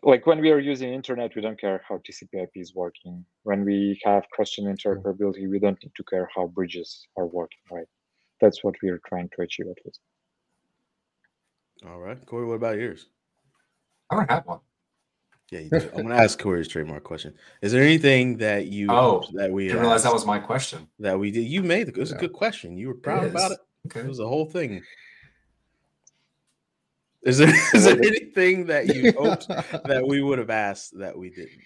S4: Like when we are using internet, we don't care how TCP/IP is working. When we have cross-chain interoperability, we don't need to care how bridges are working. Right? That's what we are trying to achieve at least.
S3: All right, Corey. What about yours?
S5: I don't have one.
S3: Yeah, you do. I'm gonna ask Corey's trademark question. Is there anything that you uh,
S5: Oh,
S3: that we
S5: Didn't realize that
S3: uh,
S5: was my question.
S3: that we did? You made it. It was a good question. You were proud about it.
S5: Okay.
S3: It was a whole thing. Is there *laughs* is there anything that you hoped that we would have asked that we didn't?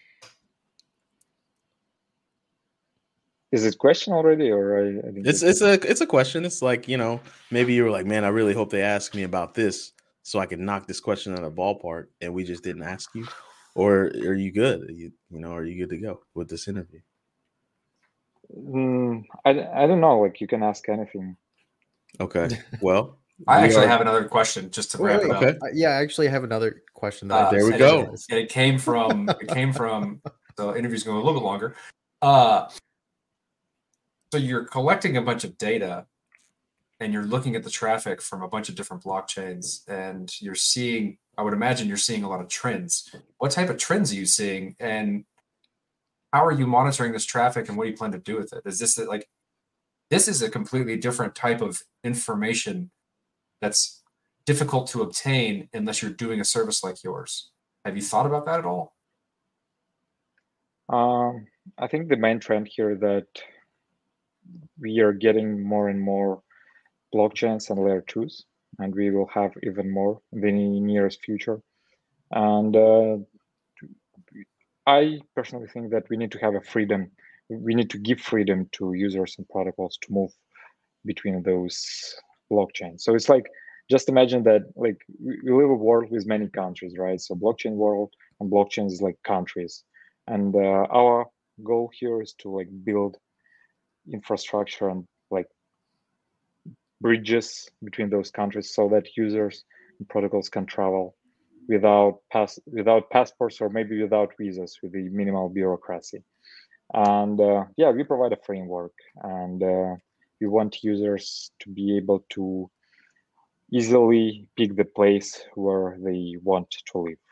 S4: Is it question already, or I, I didn't
S3: It's
S4: get
S3: it's a it's a question. It's like you know maybe you were like, man, I really hope they ask me about this so I can knock this question out of the ballpark, and we just didn't ask you. Or are you good? Are you you know are you good to go with this interview?
S4: Mm, I, I don't know. Like you can ask anything.
S3: Okay. *laughs* Well,
S5: I
S3: we
S5: actually
S3: are-
S5: have another question just to wrap
S2: wait,
S5: it up.
S3: Okay.
S2: Uh, yeah, I actually have another question. That
S5: Uh,
S3: There we go.
S2: realized.
S5: And it came from it came from *laughs* the interview's going a little bit longer. Uh, so you're collecting a bunch of data, and you're looking at the traffic from a bunch of different blockchains, and you're seeing. I would imagine you're seeing a lot of trends. What type of trends are you seeing, and how are you monitoring this traffic, and what do you plan to do with it? Is this like this is a completely different type of information that's difficult to obtain unless you're doing a service like yours. Have you thought about that at all?
S4: Um, I think the main trend here that we are getting more and more blockchains and layer twos, and we will have even more in the nearest future. And uh, I personally think that we need to have a freedom. We need to give freedom to users and protocols to move between those blockchains. So it's like just imagine that like we live a world with many countries, right? So blockchain world and blockchains is like countries, and uh, our goal here is to like build infrastructure and bridges between those countries so that users and protocols can travel without pass without passports or maybe without visas with the minimal bureaucracy. And uh, yeah we provide a framework and uh, we want users to be able to easily pick the place where they want to live.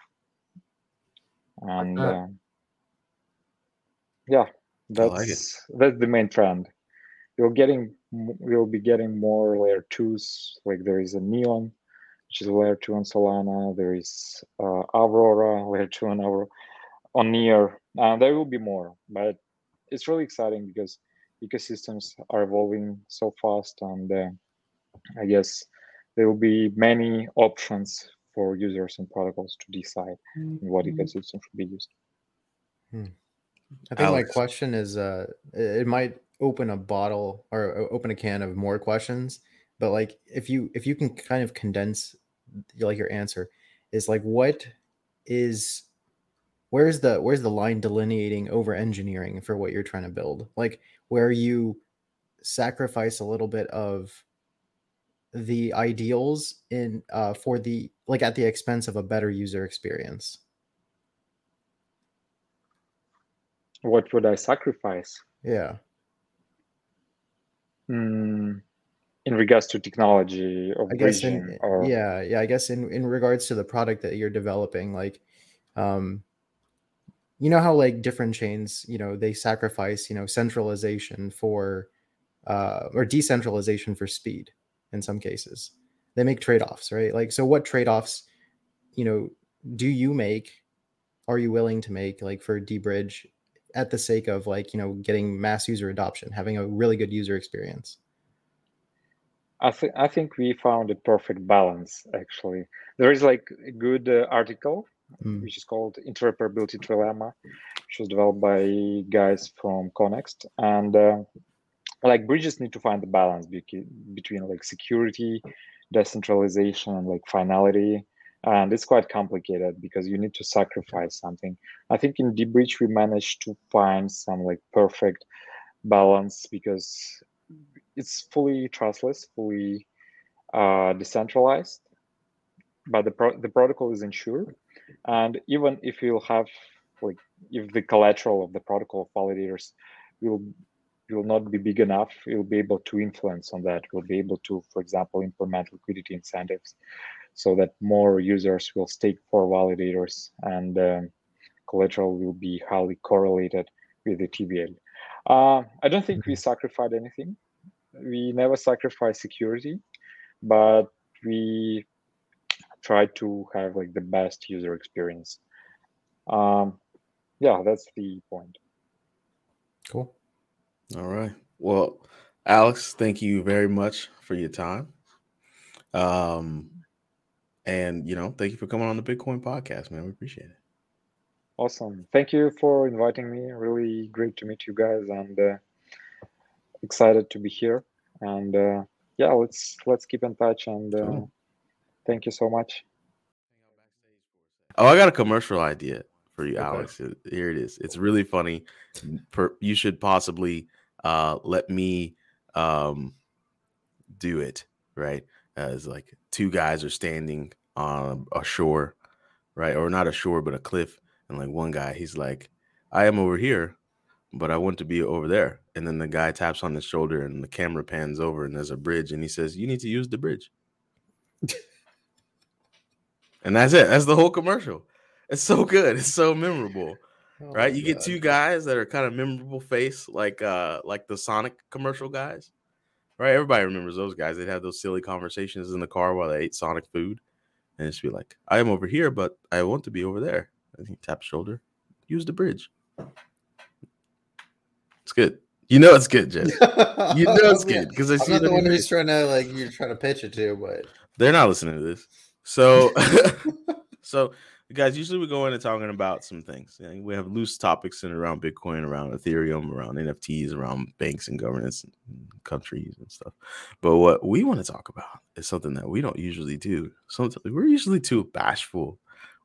S4: And uh, yeah
S3: I like
S4: that's that's the main trend we're getting m- we'll be getting more layer twos like there is a neon which is layer two on solana there is uh, aurora layer two on aurora on near and there will be more but it's really exciting because ecosystems are evolving so fast and uh, i guess there will be many options for users and protocols to decide in what ecosystem should be used.
S2: I think
S3: Alex.
S2: my question is uh it it might open a bottle or open a can of more questions but like if you if you can kind of condense like your answer is like what is where's the where's the line delineating over engineering for what you're trying to build? Like where you sacrifice a little bit of the ideals in uh for the like at the expense of a better user experience.
S4: What would I sacrifice?
S2: yeah
S4: Hmm, in regards to technology or
S2: I guess in
S4: or
S2: yeah, yeah, I guess in in regards to the product that you're developing, like um you know how like different chains, you know, they sacrifice, you know, centralization for uh or decentralization for speed in some cases. They make trade-offs, right? Like so what trade-offs, you know, do you make are you willing to make like for deBridge at the sake of like, you know, getting mass user adoption, having a really good user experience?
S4: I think I think we found a perfect balance actually. There is like a good uh, article
S2: Mm.
S4: which is called Interoperability Trilemma, which was developed by guys from Connext, and uh, like bridges need to find the balance between between like security, decentralization, and like finality. And it's quite complicated because you need to sacrifice something. I think in deBridge we managed to find some like perfect balance because it's fully trustless, fully uh, decentralized, but the pro- the protocol is insured, and even if you'll have like if the collateral of the protocol validators will will not be big enough, you'll be able to influence on that. We'll be able to, for example, implement liquidity incentives so that more users will stake for validators and um, collateral will be highly correlated with the TVL. Uh, I don't think we sacrificed anything. We never sacrifice security, but we try to have like the best user experience. Um, yeah, that's the point.
S2: Cool.
S3: All right. Well, Alex, thank you very much for your time. Um, and you know, thank you for coming on the Bitcoin podcast, man. We appreciate it.
S4: Awesome. Thank you for inviting me. Really great to meet you guys and uh, excited to be here. And uh, yeah, let's let's keep in touch and uh,
S3: Cool.
S4: thank you so much.
S3: Oh, I got a commercial idea for you,
S2: Okay.
S3: Alex. Here it is. It's really funny. You should possibly uh, let me um, do it. Right, as like two guys are standing on a shore, right, or not a shore, but a cliff, and like one guy, he's like, "I am over here, but I want to be over there." And then the guy taps on his shoulder, and the camera pans over, and there's a bridge, and he says, "You need to use the bridge." and that's it. That's the whole commercial. It's so good. It's so memorable,
S2: Oh
S3: right? You get two guys that are kind of memorable face, like uh, like the Sonic commercial guys, right? Everybody remembers those guys. They'd have those silly conversations in the car while they ate Sonic food, and just be like, "I am over here, but I want to be over there." And he taps shoulder. Use the bridge. It's good. You know it's good, Jess. You know it's *laughs* good because I see
S2: the one who's trying to like you're trying to pitch it to, but
S3: They're not listening to this. So, *laughs* so guys, usually we go into talking about some things. We have loose topics in around Bitcoin, around Ethereum, around NFTs, around banks and governance and countries and stuff. But what we want to talk about is something that we don't usually do. Sometimes we're usually too bashful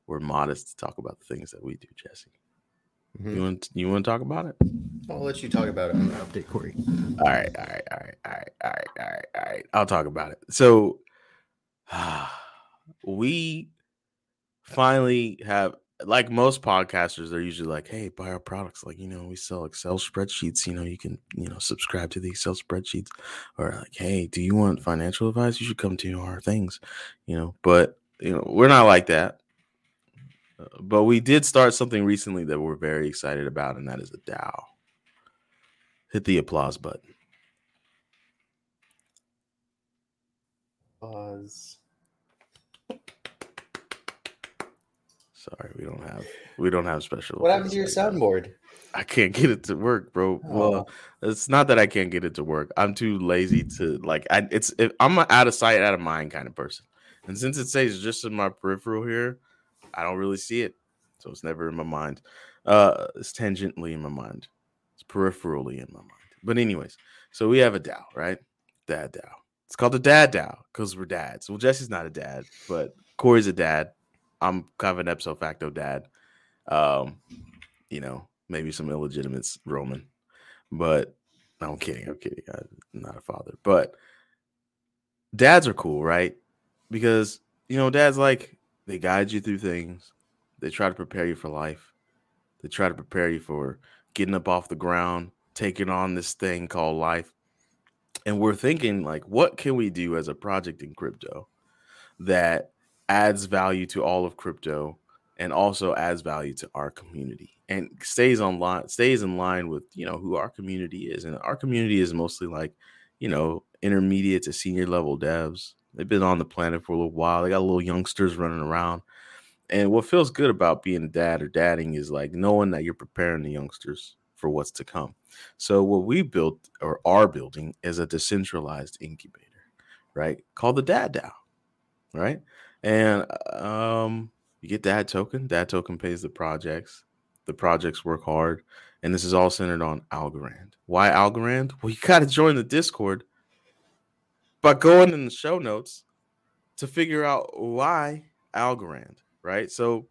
S3: or modest to talk about the things that we do, Jesse.
S2: Mhm.
S3: You want you want to talk about it?
S2: I'll let you talk about it on the update, Corey.
S3: All right, all right, all right, all right, all right, all right, all right. I'll talk about it. So *sighs* we finally have like most podcasters, they're usually like, hey, buy our products. Like, you know, we sell Excel spreadsheets, you know, you can, you know, subscribe to the Excel spreadsheets. Or like, hey, do you want financial advice? You should come to our things, you know, but you know, we're not like that. Uh, but we did start something recently that we're very excited about, and that is a DAO. Hit the applause button.
S2: Pause.
S3: Sorry, we don't have we don't have special.
S2: What happened to your
S3: effects like that.
S2: soundboard?
S3: I can't get it to work, bro. Well, it's not that I can't get it to work. I'm too lazy to like. I it's if I'm a out of sight, out of mind kind of person, and since it says just in my peripheral here, I don't really see it, so it's never in my mind. Uh, it's tangentially in my mind. It's peripherally in my mind. But anyways, so we have a DAO, right? Dad DAO. It's called the Dad DAO because we're dads. Well, Jesse's not a dad, but Corey's a dad. I'm kind of an ipso facto dad. Um, you know, maybe some illegitimate Roman, but no, I'm kidding. I'm kidding. I'm not a father, but dads are cool, right? Because you know, dads like they guide you through things. They try to prepare you for life. They try to prepare you for getting up off the ground, taking on this thing called life. And we're thinking like, what can we do as a project in crypto that adds value to all of crypto and also adds value to our community and stays on line stays in line with you know who our community is. And our community is mostly like you know intermediate to senior level devs. They've been on the planet for a little while. They got little youngsters running around. And what feels good about being dad or dadding is like knowing that you're preparing the youngsters for what's to come. So what we built or are building is a decentralized incubator right? Called the dad dao right and um you get dad token dad token pays the projects. The projects work hard and this is all centered on algorand. Why algorand? Well you got to join the discord by going in the show notes to figure out why algorand right? So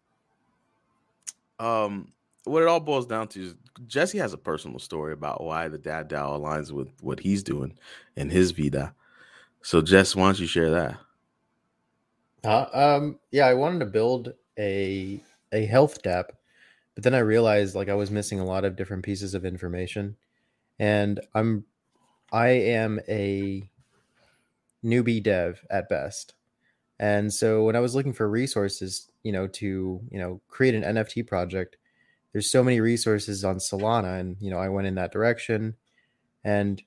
S3: um what it all boils down to is jesse has a personal story about why the dad dao aligns with what he's doing in his vida. So jess why don't you share that
S2: Uh, um, yeah, I wanted to build a a health dApp, but then I realized like I was missing a lot of different pieces of information, and I'm I am a newbie dev at best, and so when I was looking for resources, you know, to you know create an NFT project, there's so many resources on Solana, and you know I went in that direction, and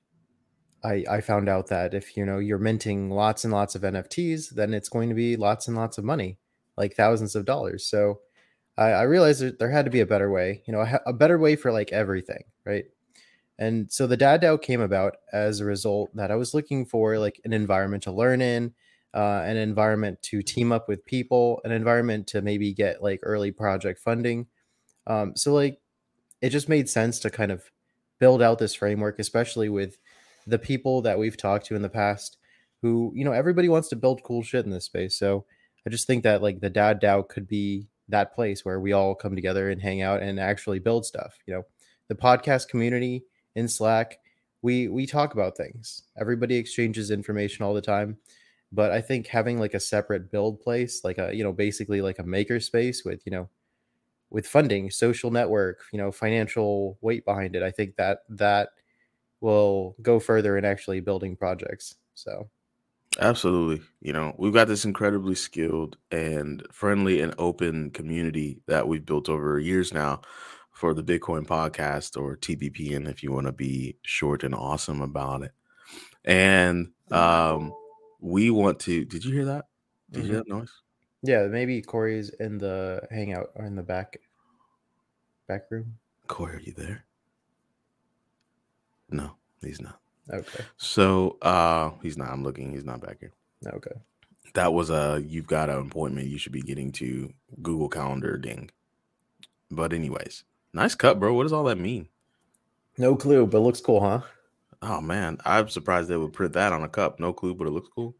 S2: I, I found out that if you know you're minting lots and lots of NFTs, then it's going to be lots and lots of money, like thousands of dollars. So I, I realized that there had to be a better way, you know, a, a better way for like everything, right? And so the Dad DAO came about as a result that I was looking for like an environment to learn in, uh, an environment to team up with people, an environment to maybe get like early project funding. Um, so like it just made sense to kind of build out this framework, especially with the people that we've talked to in the past who you know everybody wants to build cool shit in this space. So i just think that like the dad dao could be that place where we all come together and hang out and actually build stuff you know? The podcast community in slack we we talk about things. Everybody exchanges information all the time. But i think having like a separate build place like a you know basically like a maker space with you know with funding social network you know financial weight behind it i think that that will go further in actually building projects. So
S3: Absolutely. You know, we've got this incredibly skilled and friendly and open community that we've built over years now for the Bitcoin podcast or TBPN if you want to be short and awesome about it. And um we want to did you hear that? Did you hear that noise?
S2: yeah, maybe Corey's in the hangout or in the back back room.
S3: Corey, are you there? No, he's not.
S2: Okay.
S3: So uh he's not. I'm looking, he's not back here.
S2: Okay.
S3: That was a you've got an appointment you should be getting to Google Calendar ding. But anyways, nice cut, bro. What does all that mean?
S2: No clue, but looks cool, huh?
S3: Oh man, I'm surprised they would print that on a cup. No clue, but it looks cool.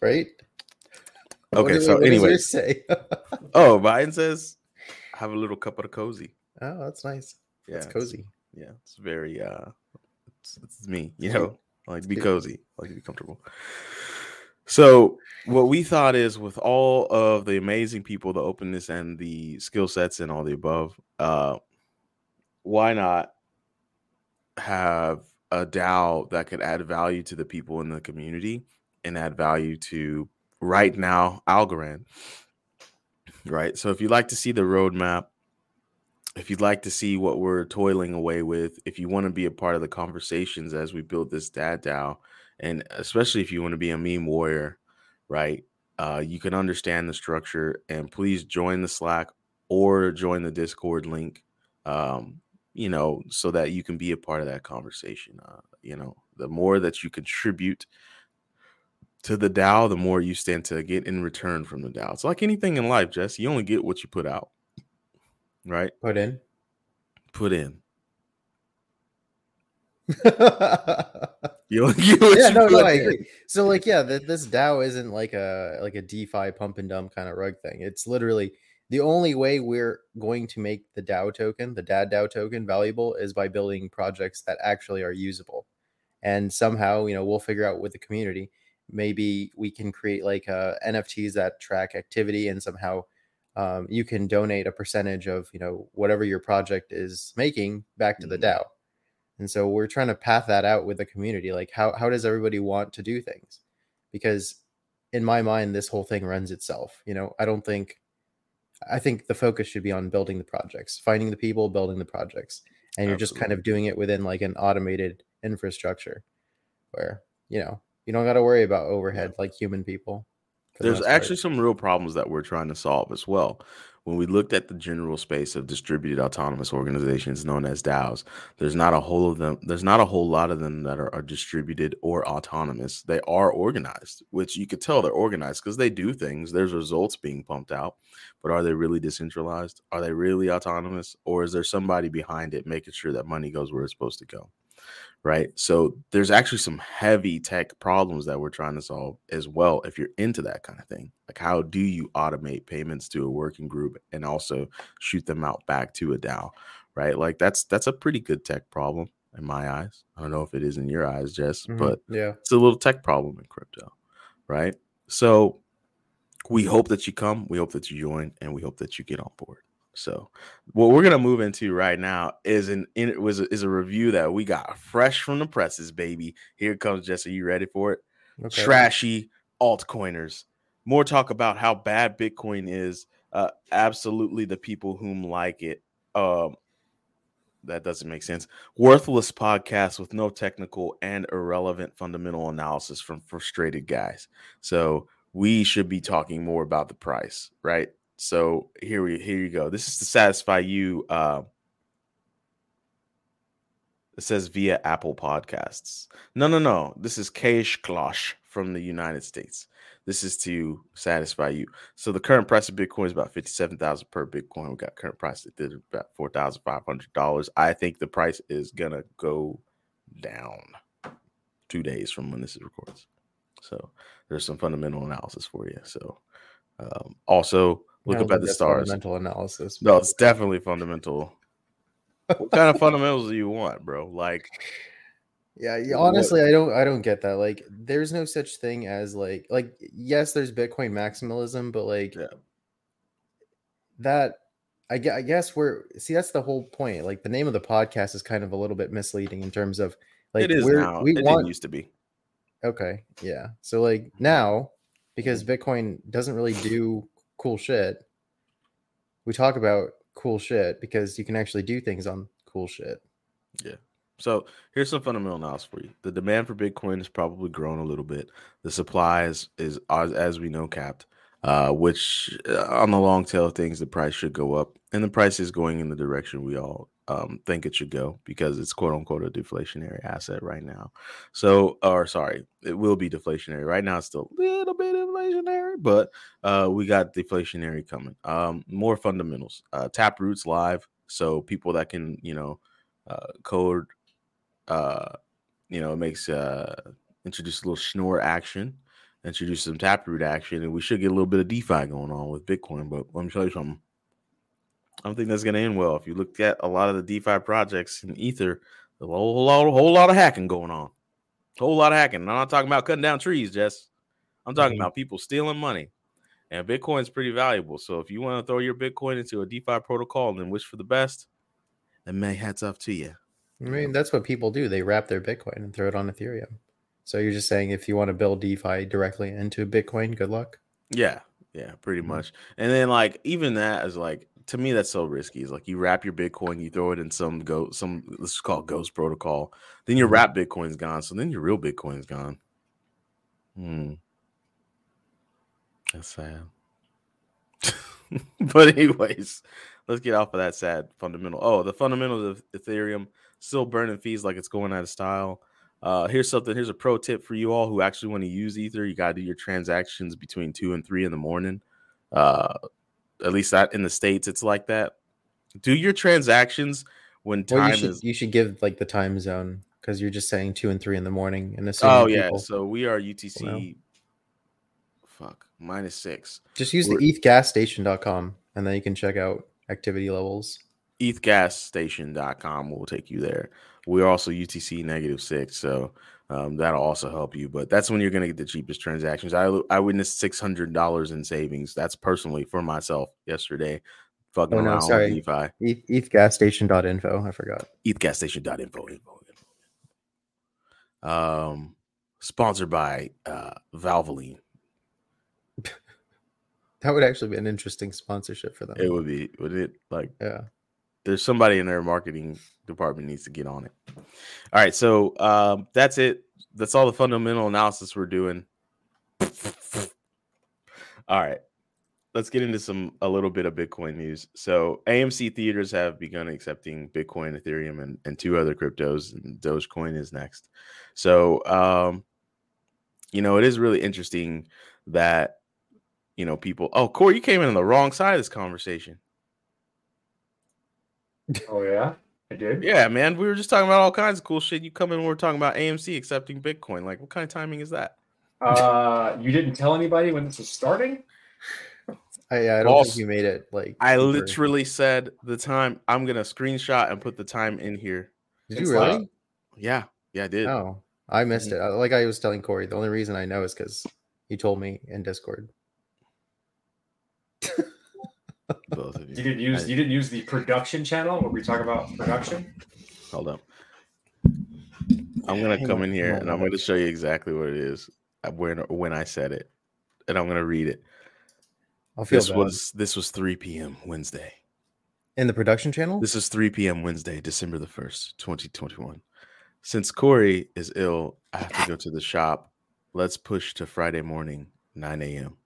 S2: Right?
S3: Okay,
S2: did-
S3: so
S2: what
S3: anyway,
S2: say? *laughs*
S3: oh, Biden says, have a little cup of the cozy.
S2: oh, that's nice.
S3: Yeah,
S2: That's
S3: it's-
S2: cozy.
S3: Yeah, it's very uh, it's, it's me. You know, I like to be cozy. I like to be comfortable. So what we thought is with all of the amazing people, the openness and the skill sets and all the above, uh, why not have a DAO that could add value to the people in the community and add value to right now Algorand. Right. So if you'd like to see the roadmap, if you'd like to see what we're toiling away with, if you want to be a part of the conversations as we build this dad DAO, and especially if you want to be a meme warrior, right? Uh, you can understand the structure and please join the Slack or join the Discord link. Um, you know, so that you can be a part of that conversation. Uh, you know, the more that you contribute to the DAO, the more you stand to get in return from the DAO. It's like anything in life, Jess. You only get what you put out, right?
S2: Put in.
S3: Put in. *laughs* You, *laughs* you, what
S2: yeah,
S3: you
S2: no, no, I agree. So like, yeah, th- this DAO isn't like a like a DeFi pump and dump kind of rug thing. It's literally the only way we're going to make the DAO token, the DAD DAO token, valuable is by building projects that actually are usable. And somehow, you know, we'll figure out with the community. Maybe we can create like uh, NFTs that track activity, and somehow um, you can donate a percentage of you know whatever your project is making back to the
S3: Mhm.
S2: DAO. And so we're trying to path that out with the community. Like how how does everybody want to do things? Because in my mind, this whole thing runs itself. You know, I don't think I think the focus should be on building the projects, finding the people, building the projects. And you're just kind of doing it within like an automated infrastructure where, you know, you don't got to worry about overhead like human people.
S3: There's actually some real problems that we're trying to solve as well. When we looked at the general space of distributed autonomous organizations known as DAOs, there's not a whole of them. There's not a whole lot of them that are, are distributed or autonomous. They are organized, which you could tell they're organized because they do things. There's results being pumped out, but are they really decentralized? Are they really autonomous, or is there somebody behind it making sure that money goes where it's supposed to go? Right? So there's actually some heavy tech problems that we're trying to solve as well. If you're into that kind of thing, like how do you automate payments to a working group and also shoot them out back to a DAO, right? Like that's that's a pretty good tech problem in my eyes. I don't know if it is in your eyes, Jess,
S2: Mhm.
S3: but
S2: yeah.
S3: it's a little tech problem in crypto, right? So we hope that you come, we hope that you join, and we hope that you get on board. So what we're gonna move into right now is an in, was a, is a review that we got fresh from the presses, baby. Here comes, Jesse. You ready for it?
S2: Okay.
S3: Trashy altcoiners. More talk about how bad Bitcoin is. Uh, absolutely, the people whom like it. Um, that doesn't make sense. Worthless podcast with no technical and irrelevant fundamental analysis from frustrated guys. So we should be talking more about the price, right? So here we here you go. This is to satisfy you. Uh, it says via Apple Podcasts. No, no, no. This is Keish Klosh from the United States. This is to satisfy you. So the current price of Bitcoin is about fifty-seven thousand per Bitcoin. We got current price at about four thousand five hundred dollars. I think the price is gonna go down two days from when this is records. So there's some fundamental analysis for you. So um, also look up at the stars.
S2: Fundamental analysis.
S3: No, it's definitely fundamental. what kind of *laughs* fundamentals do you want, bro? Like,
S2: Yeah, yeah,
S3: What-
S2: honestly, I don't I don't get that. Like there's no such thing as like like yes, there's Bitcoin maximalism, but like
S3: Yeah.
S2: that I, I guess we're see that's the whole point. Like the name of the podcast is kind of a little bit misleading in terms of like
S3: it is now.
S2: we
S3: it
S2: want
S3: used to be.
S2: okay, yeah. So like now because mm-hmm. Bitcoin doesn't really do cool shit, we talk about cool shit because you can actually do things on cool shit. Yeah.
S3: So here's some fundamental analysis for you. The demand for Bitcoin has probably grown a little bit. The supply is, is as, as we know capped, uh, which uh, on the long tail of things, the price should go up, and the price is going in the direction we all um, think it should go because it's quote unquote a deflationary asset right now. So, or sorry, it will be deflationary right now. It's still a little bit inflationary, but uh, we got deflationary coming. Um, more fundamentals. Uh, Taproot's live, so people that can you know uh, code uh you know it makes uh introduce a little Schnorr action introduce some taproot action and we should get a little bit of defi going on with bitcoin but let me tell you something i don't think that's going to end well if you look at a lot of the defi projects in ether a whole lot, whole lot of hacking going on whole lot of hacking i'm not talking about cutting down trees jess i'm talking
S2: Mhm.
S3: about people stealing money and bitcoin's pretty valuable so if you want to throw your bitcoin into a defi protocol and then wish for the best then may hats off to you
S2: I mean, that's what people do. They wrap their Bitcoin and throw it on Ethereum. So you're just saying if you want to build DeFi directly into Bitcoin, good luck.
S3: Yeah, yeah, pretty
S2: Mhm.
S3: much. And then like even that is like to me that's so risky. It's like you wrap your Bitcoin, you throw it in some go some let's just call Ghost protocol. Then your
S2: Mhm.
S3: wrap Bitcoin's gone. So then your real Bitcoin's gone. Hmm. That's sad. *laughs* but anyways, let's get off of that sad fundamental. Oh, the fundamentals of Ethereum still burning fees like it's going out of style. Uh, here's something. Here's a pro tip for you all who actually want to use Ether. You got to do your transactions between two and three in the morning. Uh, at least that in the states, it's like that. Do your transactions when
S2: Well,
S3: time
S2: you should
S3: is
S2: you should give like the time zone because you're just saying two and three in the morning and assuming
S3: Oh yeah, so we are UTC. Fuck minus six.
S2: just use the
S3: we're-
S2: ethgasstation.com and then you can check out activity levels.
S3: ETHGasStation.com will take you there. We're also UTC negative six, so um, that'll also help you. But that's when you're going to get the cheapest transactions. I I witnessed six hundred dollars in savings. That's personally for myself yesterday. Fucking
S2: Oh, no,
S3: around
S2: sorry.
S3: DeFi.
S2: ETH, ETHgasstation.info. I forgot.
S3: ETHGasStation.info. Info, info. Um, sponsored by uh, Valvoline. *laughs*
S2: That would actually be an interesting sponsorship for them.
S3: It would be, would it? Like,
S2: yeah.
S3: There's somebody in their marketing department needs to get on it. All right, so um, that's it. That's all the fundamental analysis we're doing. All right, let's get into some a little bit of Bitcoin news. So AMC theaters have begun accepting Bitcoin, Ethereum, and, and two other cryptos, and Dogecoin is next. So um, you know, it is really interesting that you know people. Oh, Corey, you came in on the wrong side of this conversation.
S5: Oh yeah, I did.
S3: Yeah, man. We were just talking about all kinds of cool shit. You come in, we're talking about AMC accepting Bitcoin. Like, what kind of timing is that?
S5: Uh, you didn't tell anybody when this was starting.
S2: I, yeah, I don't
S3: Boss,
S2: think you made it like.
S3: I
S2: super-
S3: literally said the time. I'm gonna screenshot and put the time in here.
S2: Did
S5: It's
S2: you really?
S5: like-
S3: Yeah, yeah, I did.
S2: Oh, I missed it. Uh, Like I was telling Corey, the only reason I know is because he told me in Discord. *laughs*
S3: Both of
S5: You
S3: you.
S5: didn't use
S3: I-
S5: you didn't use the production channel where we talk about production.
S3: Hold up. I'm gonna
S2: Hang
S3: come in here and I'm gonna show you exactly what it is uh, when when I said it, and I'm gonna read it.
S2: I'll feel
S3: This
S2: bad.
S3: was this was 3 p.m. Wednesday.
S2: in the production channel.
S3: This is 3 p.m. Wednesday, December the 1st, 2021. Since Corey is ill, I have to go to the shop. Let's push to Friday morning, 9 a.m.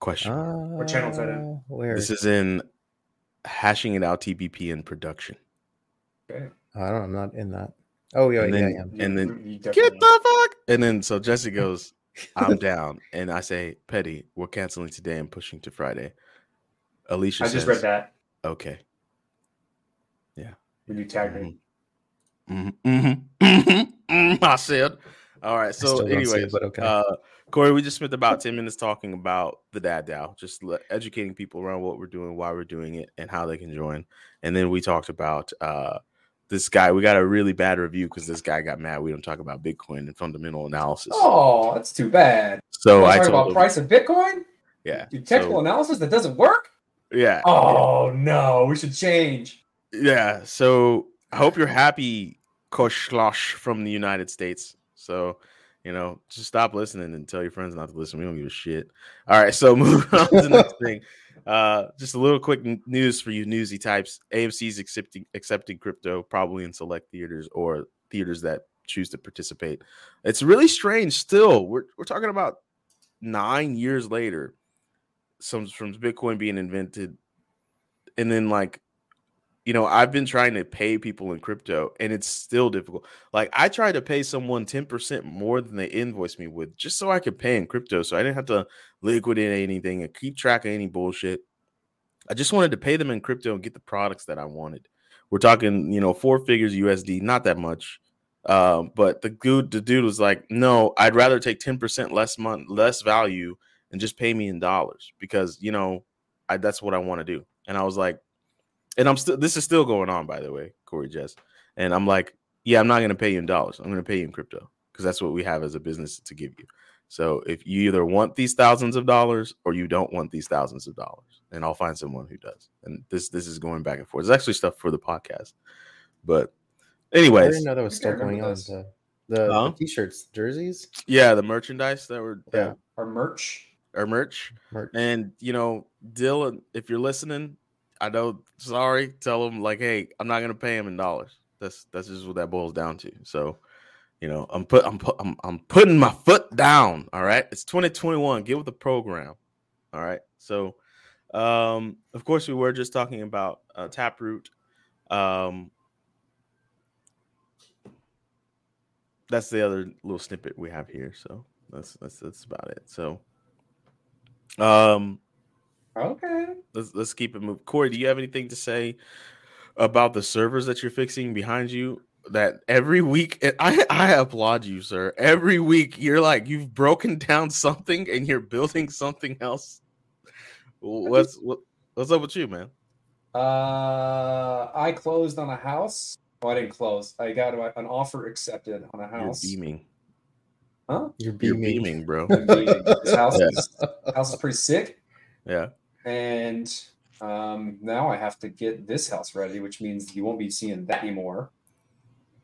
S3: Question.
S5: What channel is that in?
S2: Uh, Where?
S3: this is in hashing it out TBP in production.
S5: Okay.
S2: I don't. I'm not in that. Oh yeah,
S3: And
S2: yeah,
S3: then-
S2: yeah.
S3: And then, Get the fuck. And then so Jesse *laughs* goes, I'm down. And I say, Petty, we're canceling today and pushing to Friday. Alicia
S5: I just read that
S3: Okay. Yeah.
S5: When you tagged me.
S3: Mhm, mhm, mhm, mhm, *laughs* I said. All right. So,
S2: still it, but okay.
S3: uh, Corey, we just spent about 10 minutes talking about the Dad DAO, just educating people around what we're doing, why we're doing it, and how they can join. And then we talked about uh, this guy. We got a really bad review because this guy got mad. We don't talk about Bitcoin and fundamental analysis.
S5: Oh, that's too bad.
S3: so I
S5: talk about
S3: him,
S5: price of Bitcoin.
S3: yeah,
S5: Do technical
S3: so-
S5: analysis that doesn't work.
S3: yeah,
S5: Oh no, we should change.
S3: yeah. So I hope you're happy, Koshlosh from the United States. So, you know, just stop listening and tell your friends not to listen. We don't give a shit. All right, so *laughs* moving on to the next *laughs* thing. Uh, just a little quick news for you newsy types. AMC's accepting accepting crypto probably in select theaters or theaters that choose to participate. It's really strange. Still, we're we're talking about nine years later, some from Bitcoin being invented, and then like you know, I've been trying to pay people in crypto and it's still difficult. Like I tried to pay someone 10% more than they invoiced me with just so I could pay in crypto. So I didn't have to liquidate anything and keep track of any bullshit. I just wanted to pay them in crypto and get the products that I wanted. We're talking, you know, four figures USD, not that much. Um, but the dude, the dude was like, no, I'd rather take 10% less month, less value and just pay me in dollars because, you know, I, that's what I want to do. And I was like, and I'm still this is still going on, by the way, Corey Jess. And I'm like, yeah, I'm not gonna pay you in dollars. I'm gonna pay you in crypto because that's what we have as a business to give you. So if you either want these thousands of dollars or you don't want these thousands of dollars, and I'll find someone who does. And this this is going back and forth. It's actually stuff for the podcast. But anyways, I
S2: didn't know that was
S5: I
S2: still going on.
S5: this.
S2: The, the,
S3: Huh?
S2: the t-shirts, jerseys,
S3: yeah, the merchandise that were
S2: Yeah.
S3: that
S5: Our merch.
S3: our merch.
S2: merch.
S3: And you know, Dylan, if you're listening, I know. Sorry, tell him like, hey, I'm not gonna pay him in dollars. That's that's just what that boils down to. So, you know, I'm put I'm put I'm, I'm putting my foot down. All right, it's 2021. Get with the program. All right. So, um, of course, we were just talking about uh, Taproot. Um, that's the other little snippet we have here. So that's that's that's about it. So, um,
S5: Okay.
S3: let's let's keep it moving. Corey, do you have anything to say about the servers that you're fixing behind you? that every week and I I applaud you, sir. Every week you're like you've broken down something and you're building something else. What's what, what's up with you, man?
S5: Uh, I closed on a house. Oh, I didn't close. I got an offer accepted on a house.
S3: You're
S5: house.
S3: beaming.
S5: Huh?
S2: You're
S3: You're
S2: beaming.
S3: beaming, bro.
S5: Beaming. This house
S3: Yeah.
S5: is house is pretty sick,
S3: Yeah.
S5: And um, now I have to get this house ready, which means you won't be seeing that anymore.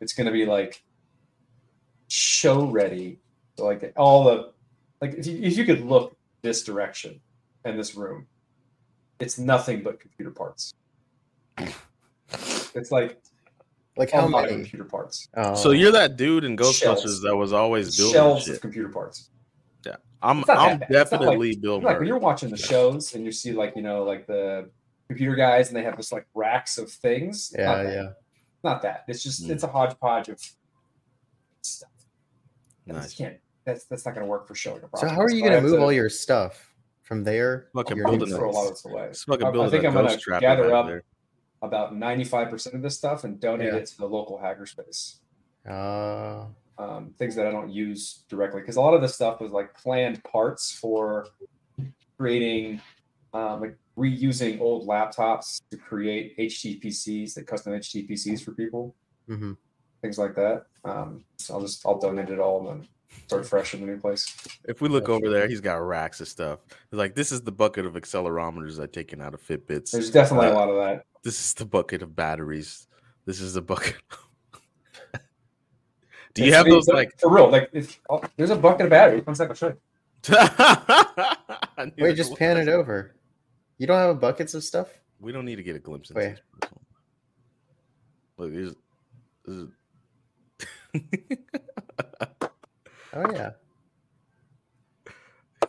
S5: It's gonna be like show ready. So like all the like if you, if you could look this direction and this room, it's nothing but computer parts. It's like
S2: Like
S5: a
S2: how
S5: lot
S2: many?
S5: computer parts.
S2: Oh.
S3: So you're that dude in Ghostbusters
S5: Shelves.
S3: that was always building
S5: Shelves
S3: shit.
S5: of computer parts.
S3: I'm I'm
S5: that bad. It's not like-
S3: definitely Bill
S5: like when you're watching the shows and you see like you know like the computer guys and they have this like racks of things.
S2: Yeah,
S5: not
S2: yeah.
S5: Not that. It's just
S3: Mm.
S5: it's a hodgepodge of stuff.
S3: Nice.
S5: can't. That's that's not going to work for showing a
S2: So how are you gonna move all your stuff from there?
S3: Fucking
S2: your
S5: I'm
S3: building
S5: gonna throw a lot of
S2: place?
S5: this away.
S3: Fucking
S5: I- I think
S3: a
S5: I'm gonna gather up
S3: there.
S5: about 95% of this stuff and donate
S2: Yeah.
S5: it to the local hackerspace.
S2: Uh,
S5: um, things that I don't use directly because a lot of this stuff was like planned parts for creating, um, like reusing old laptops to create HTPCs, the custom HTPCs for people,
S2: mhm.
S5: things like that. Um, so I'll just I'll donate it all and then start fresh in the new place.
S3: If we look over there, he's got racks of stuff. Like this is the bucket of accelerometers I've taken out of Fitbits.
S5: There's definitely a
S3: Uh,
S5: lot of that.
S3: This is the bucket of batteries. This is the bucket. *laughs* Do you
S5: It's-
S3: have those like?
S5: for real? Like if, oh, there's a bucket of batteries. One second, I'll show you. *laughs*
S2: Wait, just pan it over. You don't have buckets of stuff?
S3: We don't need to get a glimpse into
S2: Wait.
S3: this. first one. Look, here's, this *laughs*
S2: Oh yeah. *laughs*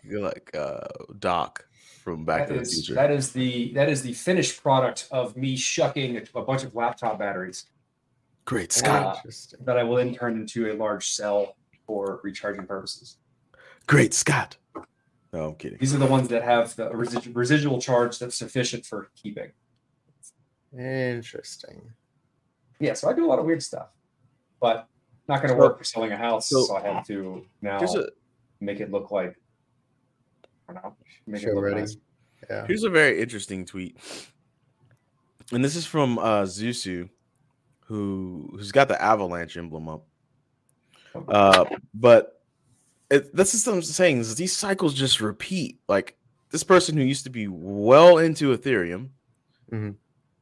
S3: You're like uh, Doc from Back
S5: That
S3: to the Future.
S5: that is the that is the finished product of me shucking a, a bunch of laptop batteries.
S3: Great
S5: Uh,
S3: Scott.
S2: Interesting.
S5: that I will then turn into a large cell for recharging purposes.
S3: Great Scott. No, I'm kidding.
S5: These are the ones that have the residu- residual charge that's sufficient for keeping.
S2: Interesting.
S5: Yeah, so I do a lot of weird stuff, but not going to
S3: So-
S5: work for selling a house.
S3: so-
S5: So, I have to now
S3: a
S5: make it look like I don't know, make
S2: Show
S5: it look
S2: ready.
S5: nice.
S2: Yeah.
S3: here's a very interesting tweet, and this is from uh, Zhu Su, who who's got the avalanche emblem up. Uh, but it, this is what I'm saying is these cycles just repeat. Like this person who used to be well into Ethereum
S2: Mhm.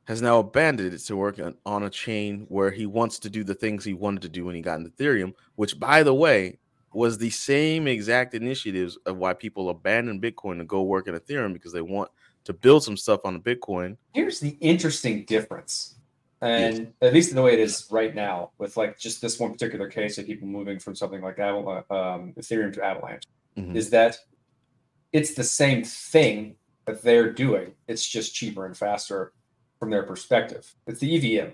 S3: has now abandoned it to work on, on a chain where he wants to do the things he wanted to do when he got into Ethereum, which, by the way, was the same exact initiatives of why people abandon Bitcoin to go work in Ethereum because they want to build some stuff on the Bitcoin.
S5: Here's the interesting difference, and at least in the way it is right now, with like just this one particular case of people moving from something like Aval- um, Ethereum to Avalanche.
S3: Mhm.
S5: is that it's the same thing that they're doing. It's just cheaper and faster from their perspective. It's the EVM.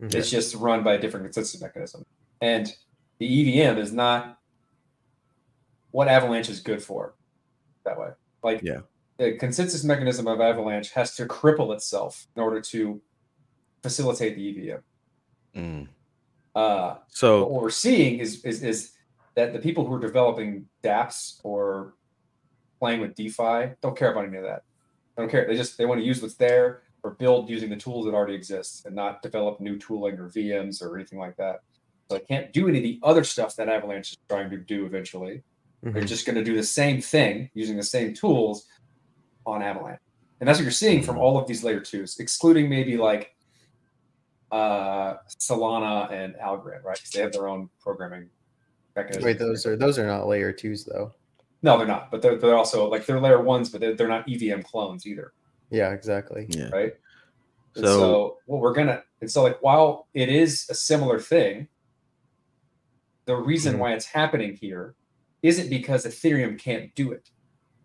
S2: Mhm.
S5: It's just run by a different consensus mechanism. And the EVM is not what Avalanche is good for that way. Like
S3: Yeah.
S5: the consensus mechanism of Avalanche has to cripple itself in order to facilitate the EVM.
S3: Mm.
S5: Uh,
S3: So
S5: what we're seeing is is is that the people who are developing dApps or playing with DeFi don't care about any of that. They don't care. They just they want to use what's there or build using the tools that already exist and not develop new tooling or VMs or anything like that. So I can't do any of the other stuff that Avalanche is trying to do eventually. They're
S2: Mhm.
S5: just going to do the same thing using the same tools on Avalanche. And that's what you're seeing from all of these layer twos, excluding maybe like uh, Solana and Algorand, right? 'Cause they have their own programming mechanism.
S2: Wait, those are those are not layer twos though.
S5: no, they're not, but they're, they're also like they're layer ones, but they're, they're not EVM clones either,
S2: Yeah, exactly.
S3: yeah.
S5: right?
S3: So-
S5: so what we're gonna and so like while it is a similar thing, the reason
S2: Mhm.
S5: why it's happening here isn't because Ethereum can't do it.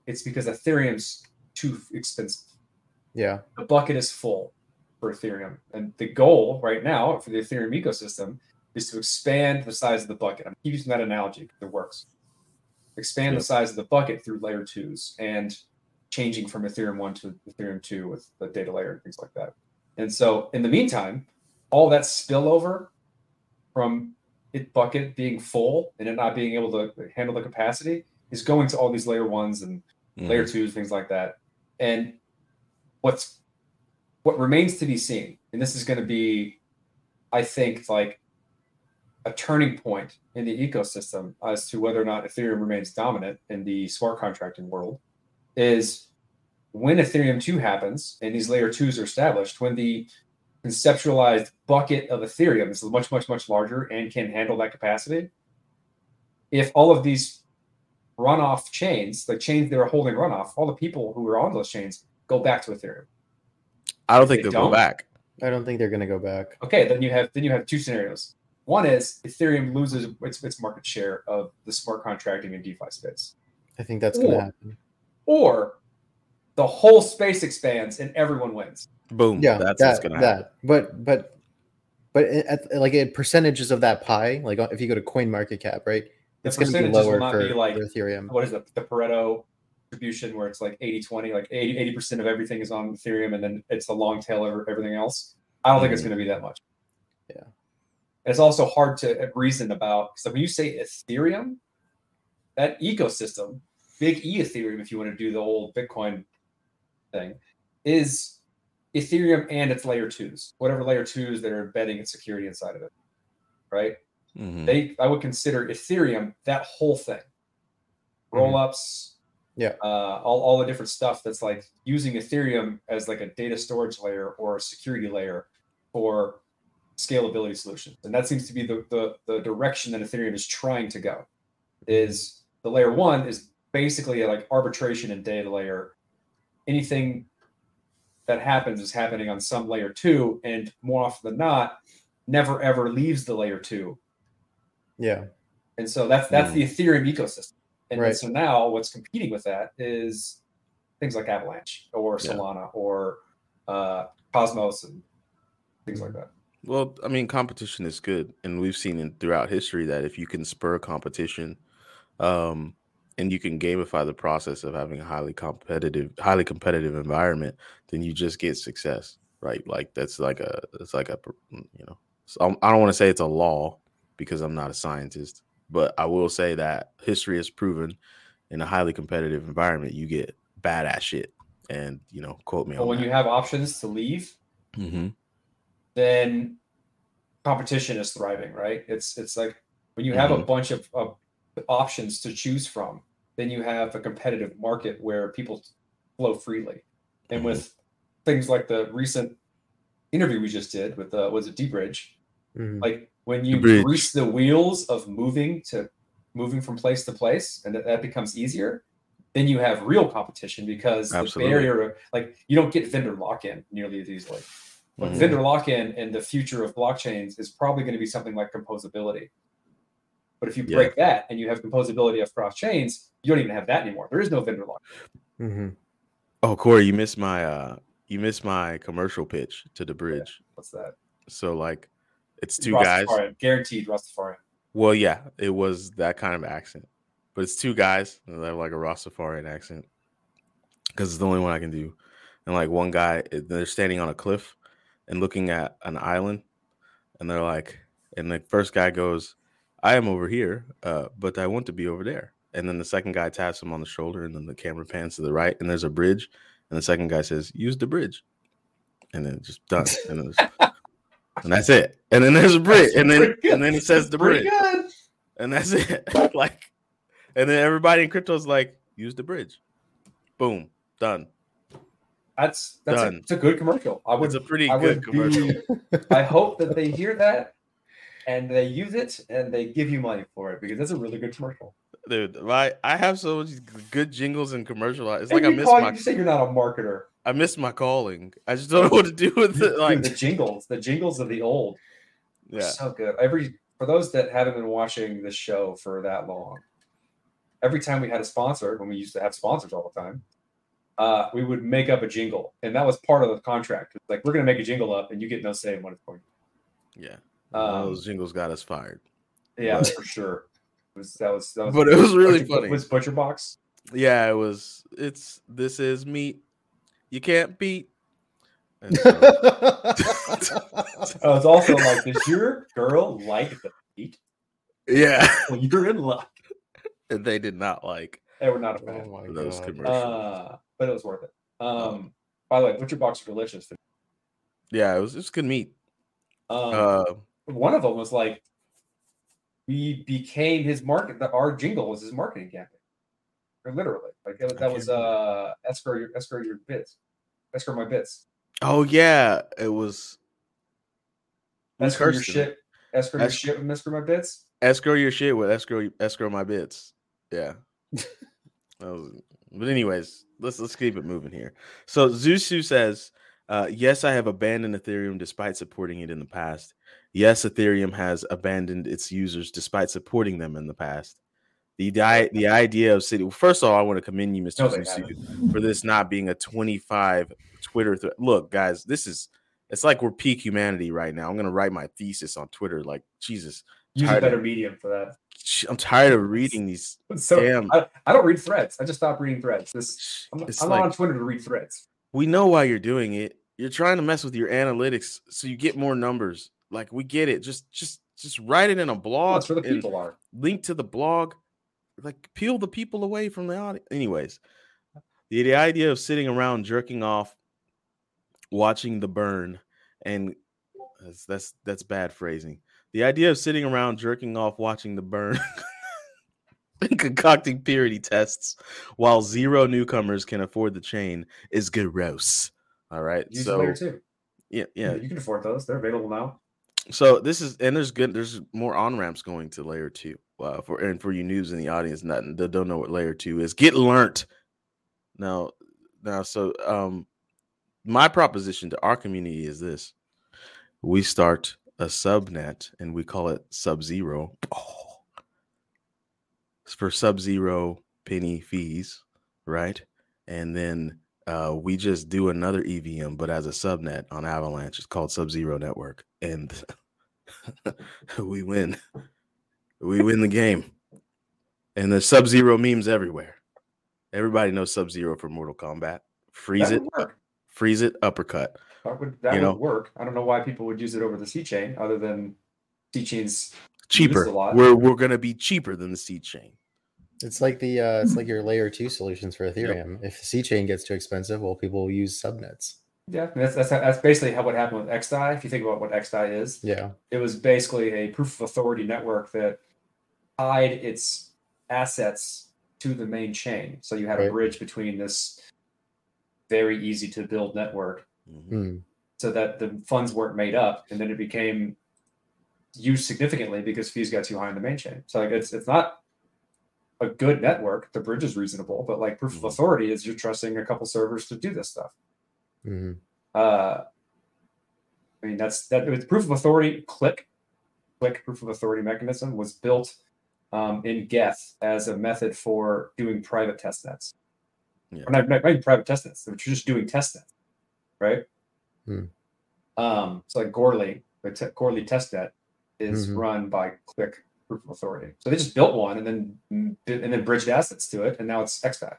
S5: It's because Ethereum's too expensive.
S2: Yeah.
S5: The bucket is full for Ethereum. And the goal right now for the Ethereum ecosystem is to expand the size of the bucket. I'm using that analogy because it works. Expand
S3: Yeah.
S5: the size of the bucket through layer twos and changing from Ethereum 1 to Ethereum 2 with the data layer and things like that. And so in the meantime, all that spillover from it bucket being full and it not being able to handle the capacity is going to all these layer ones and layer
S3: Mhm.
S5: twos, things like that. And what's what remains to be seen, and this is going to be, I think, like a turning point in the ecosystem as to whether or not Ethereum remains dominant in the smart contracting world, is when Ethereum 2 happens and these layer twos are established, when the conceptualized bucket of Ethereum is much, much, much larger and can handle that capacity. If all of these runoff chains, the chains that are holding runoff, all the people who are on those chains go back to Ethereum.
S3: I don't think
S5: they
S3: they'll
S5: don't-
S3: go back.
S2: I don't think they're gonna go back.
S5: Okay, then you have then you have two scenarios. One is Ethereum loses its, its market share of the smart contracting and DeFi space,
S2: I think that's gonna
S5: Or-
S2: happen.
S5: or the whole space expands and everyone wins.
S3: Boom.
S2: Yeah,
S3: that's
S2: that
S3: what's gonna happen.
S2: that. But but but at, like at percentages of that pie, like if you go to Coin Market Cap, right?
S5: The
S2: It's gonna be lower for,
S5: be like
S2: for Ethereum.
S5: what is it, the Pareto distribution where it's like 80 20, like 80 percent of everything is on Ethereum and then it's the long tail of everything else. I don't think it's
S3: Mhm.
S5: going to be that much.
S2: Yeah.
S5: It's also hard to reason about. So when you say Ethereum, that ecosystem, big E Ethereum, if you want to do the old Bitcoin thing, is Ethereum and its layer twos, whatever layer twos that are embedding its security inside of it. Right?
S3: Mhm.
S5: they I would consider Ethereum that whole thing. Roll ups,
S2: Yeah.
S5: uh, all, all the different stuff that's like using Ethereum as like a data storage layer or a security layer for scalability solutions. And that seems to be the, the, the direction that Ethereum is trying to go. Is the layer one is basically like arbitration and data layer. Anything that happens is happening on some layer two, and more often than not, never ever leaves the layer two
S2: Yeah.
S5: and so that's that's the Ethereum ecosystem. And
S2: Right.
S5: so now what's competing with that is things like Avalanche or
S3: Yeah.
S5: Solana or uh, Cosmos and things like that.
S3: Well, I mean, competition is good, and we've seen in throughout history that if you can spur competition, um, and you can gamify the process of having a highly competitive, highly competitive environment, then you just get success, right? Like that's like a, it's like a, you know, so I don't want to say it's a law because I'm not a scientist, but I will say that history has proven in a highly competitive environment, you get badass shit, and you know, quote me
S5: But
S3: on
S5: when
S3: that.
S5: you have options to leave,
S3: hmm
S5: then competition is thriving, right? It's it's like when you have a
S3: Mhm.
S5: bunch of, of options to choose from, then you have a competitive market where people flow freely. And
S3: Mhm.
S5: with things like the recent interview we just did with uh, was it deBridge,
S2: Mhm.
S5: like when you
S3: bridge.
S5: grease the wheels of moving to moving from place to place and that, that becomes easier then you have real competition because
S3: Absolutely.
S5: the barrier like you don't get vendor lock-in nearly as easily but
S3: Mhm.
S5: vendor lock-in and the future of blockchains is probably going to be something like composability but if you
S3: Yeah.
S5: break that and you have composability across chains you don't even have that anymore there is no vendor lock
S2: Mhm.
S3: Oh, Corey, you missed my uh you missed my commercial pitch to deBridge.
S5: what's that
S3: So like it's two guys.
S5: Guaranteed Rastafarian.
S3: Well, yeah, it was that kind of accent. But it's two guys and they have like a Rastafarian accent. Because it's the only one I can do. And like one guy, they're standing on a cliff and looking at an island, and they're like, and the first guy goes, I am over here, uh, but I want to be over there. And then the second guy taps him on the shoulder, and then the camera pans to the right, and there's a bridge. And the second guy says, Use the bridge. And then just done. And, and that's it. And then there's a bridge. And then
S5: good.
S3: and then it says the bridge. And that's it. *laughs* like, and then everybody in crypto's like, use the bridge. Boom. Done.
S5: That's that's a,
S3: Done.
S5: it's a good commercial. I would
S3: It's a pretty
S5: I
S3: good commercial.
S5: be- *laughs* I hope that they hear that and they use it and they give you money for it because that's a really good commercial.
S3: Dude, my I have so much good jingles and commercial. It's
S5: And
S3: like I miss
S5: call-
S3: my
S5: You say you're not a marketer.
S3: I miss my calling. I just don't know what to do with it. Like,
S5: the jingles, the jingles of the old,
S3: yeah,
S5: so good. Every for those that haven't been watching the show for that long, every time we had a sponsor, when we used to have sponsors all the time, uh, we would make up a jingle, and that was part of the contract. It's like we're gonna make a jingle up, and you get no say in what it's going.
S3: yeah.
S5: Um,
S3: those jingles got us fired.
S5: Yeah,
S3: But- *laughs*
S5: for sure. It was that was that was
S3: But it was really
S5: Butcher-
S3: funny.
S5: Was Butcher Box?
S3: Yeah, it was. It's this is meat. You can't beat. And so,
S5: Oh, it's also like, does your girl like the beat?
S3: yeah,
S5: Well, you're in luck.
S3: and they did not like
S5: They were not a
S2: oh
S5: fan.
S2: my
S3: those
S2: god.
S3: commercials.
S5: Uh, but it was worth it. Um, by the way, Butcher Box delicious.
S3: yeah, it was it was good meat.
S5: Um,
S3: Uh,
S5: one of them was like, we became his market. The, our jingle was his marketing campaign. Or literally, like that, that was uh, escrow your escrow your bits, escrow my bits,
S3: oh yeah, it was.
S5: escrow your
S3: cursed it?
S5: shit, escrow your
S3: Es-
S5: shit with escrow my bits.
S3: escrow your shit with escrow escrow my bits. Yeah. *laughs* That was- but anyways, let's let's keep it moving here. So Zhu Su says, uh, yes, I have abandoned Ethereum despite supporting it in the past. Yes, Ethereum has abandoned its users despite supporting them in the past. The di- the idea of sitting first of all, I want to commend you, Mr.
S5: No,
S3: for this not being a 25 Twitter thread. Look, guys, this is it's like we're peak humanity right now. I'm gonna write my thesis on Twitter. Like, Jesus,
S5: Use a
S3: Tired of-
S5: better medium for that.
S3: I'm tired of reading these.
S5: So
S3: Damn.
S5: I, I don't read threads. I just stopped reading threads. This I'm, I'm
S3: like
S5: not on Twitter to read threads.
S3: we know why you're doing it. You're trying to mess with your analytics so you get more numbers. Like we get it. Just just just write it in a
S5: Well,
S3: blog.
S5: that's where the people are.
S3: link to the blog. Like peel the people away from the audience. Anyways, the, the idea of sitting around jerking off, watching the burn, and that's that's that's bad phrasing. The idea of sitting around jerking off, watching the burn, *laughs* and concocting purity tests while zero newcomers can afford the chain is gross. All right.
S5: Use
S3: so
S5: layer two.
S3: yeah, yeah.
S5: you can afford those. They're available now.
S3: So this is and there's good there's more on ramps going to layer two. Uh, for and for you news in the audience not that don't know what layer two is, get learnt. Now, now, so um, my proposition to our community is this: we start a subnet and we call it Sub Zero. For Sub Zero penny fees, right? And then uh, we just do another EVM, but as a subnet on Avalanche. It's called Sub Zero Network, and *laughs* we win. We win the game. And there's Sub Zero memes everywhere. Everybody knows Sub Zero for Mortal Kombat. Freeze
S5: that
S3: it,
S5: would work.
S3: freeze it, uppercut.
S5: That would that
S3: you
S5: would
S3: know.
S5: work. I don't know why people would use it over the C chain, other than C chain's
S3: Cheaper.
S5: a lot.
S3: We're we're gonna be cheaper than the C chain.
S2: It's like the uh, it's like your layer two solutions for Ethereum. If the C chain gets too expensive, well, people will use subnets.
S5: yeah. That's that's that's basically how what happened with XDAI. If you think about what XDAI is,
S2: Yeah.
S5: it was basically a proof of authority network that tied its assets to the main chain. So you had a bridge between this very easy to build network
S3: Mhm.
S2: Hmm.
S5: so that the funds weren't made up and then it became used significantly because fees got too high in the main chain. So like it's it's not a good network. The bridge is reasonable, but like proof
S3: Mhm.
S5: of authority is you're trusting a couple servers to do this stuff.
S2: hmm
S5: Uh, I mean that's that with proof of authority. Clique, Clique proof of authority mechanism was built um, in Geth as a method for doing private test nets.
S3: Yeah.
S5: Or not, not even private test nets. They're just doing test nets, right?
S2: Hmm.
S5: Um, so like Goerli, the te- Goerli test net is
S2: Mhm.
S5: run by Clique proof of authority. So they just built one and then and then bridged assets to it, and now it's XDAI.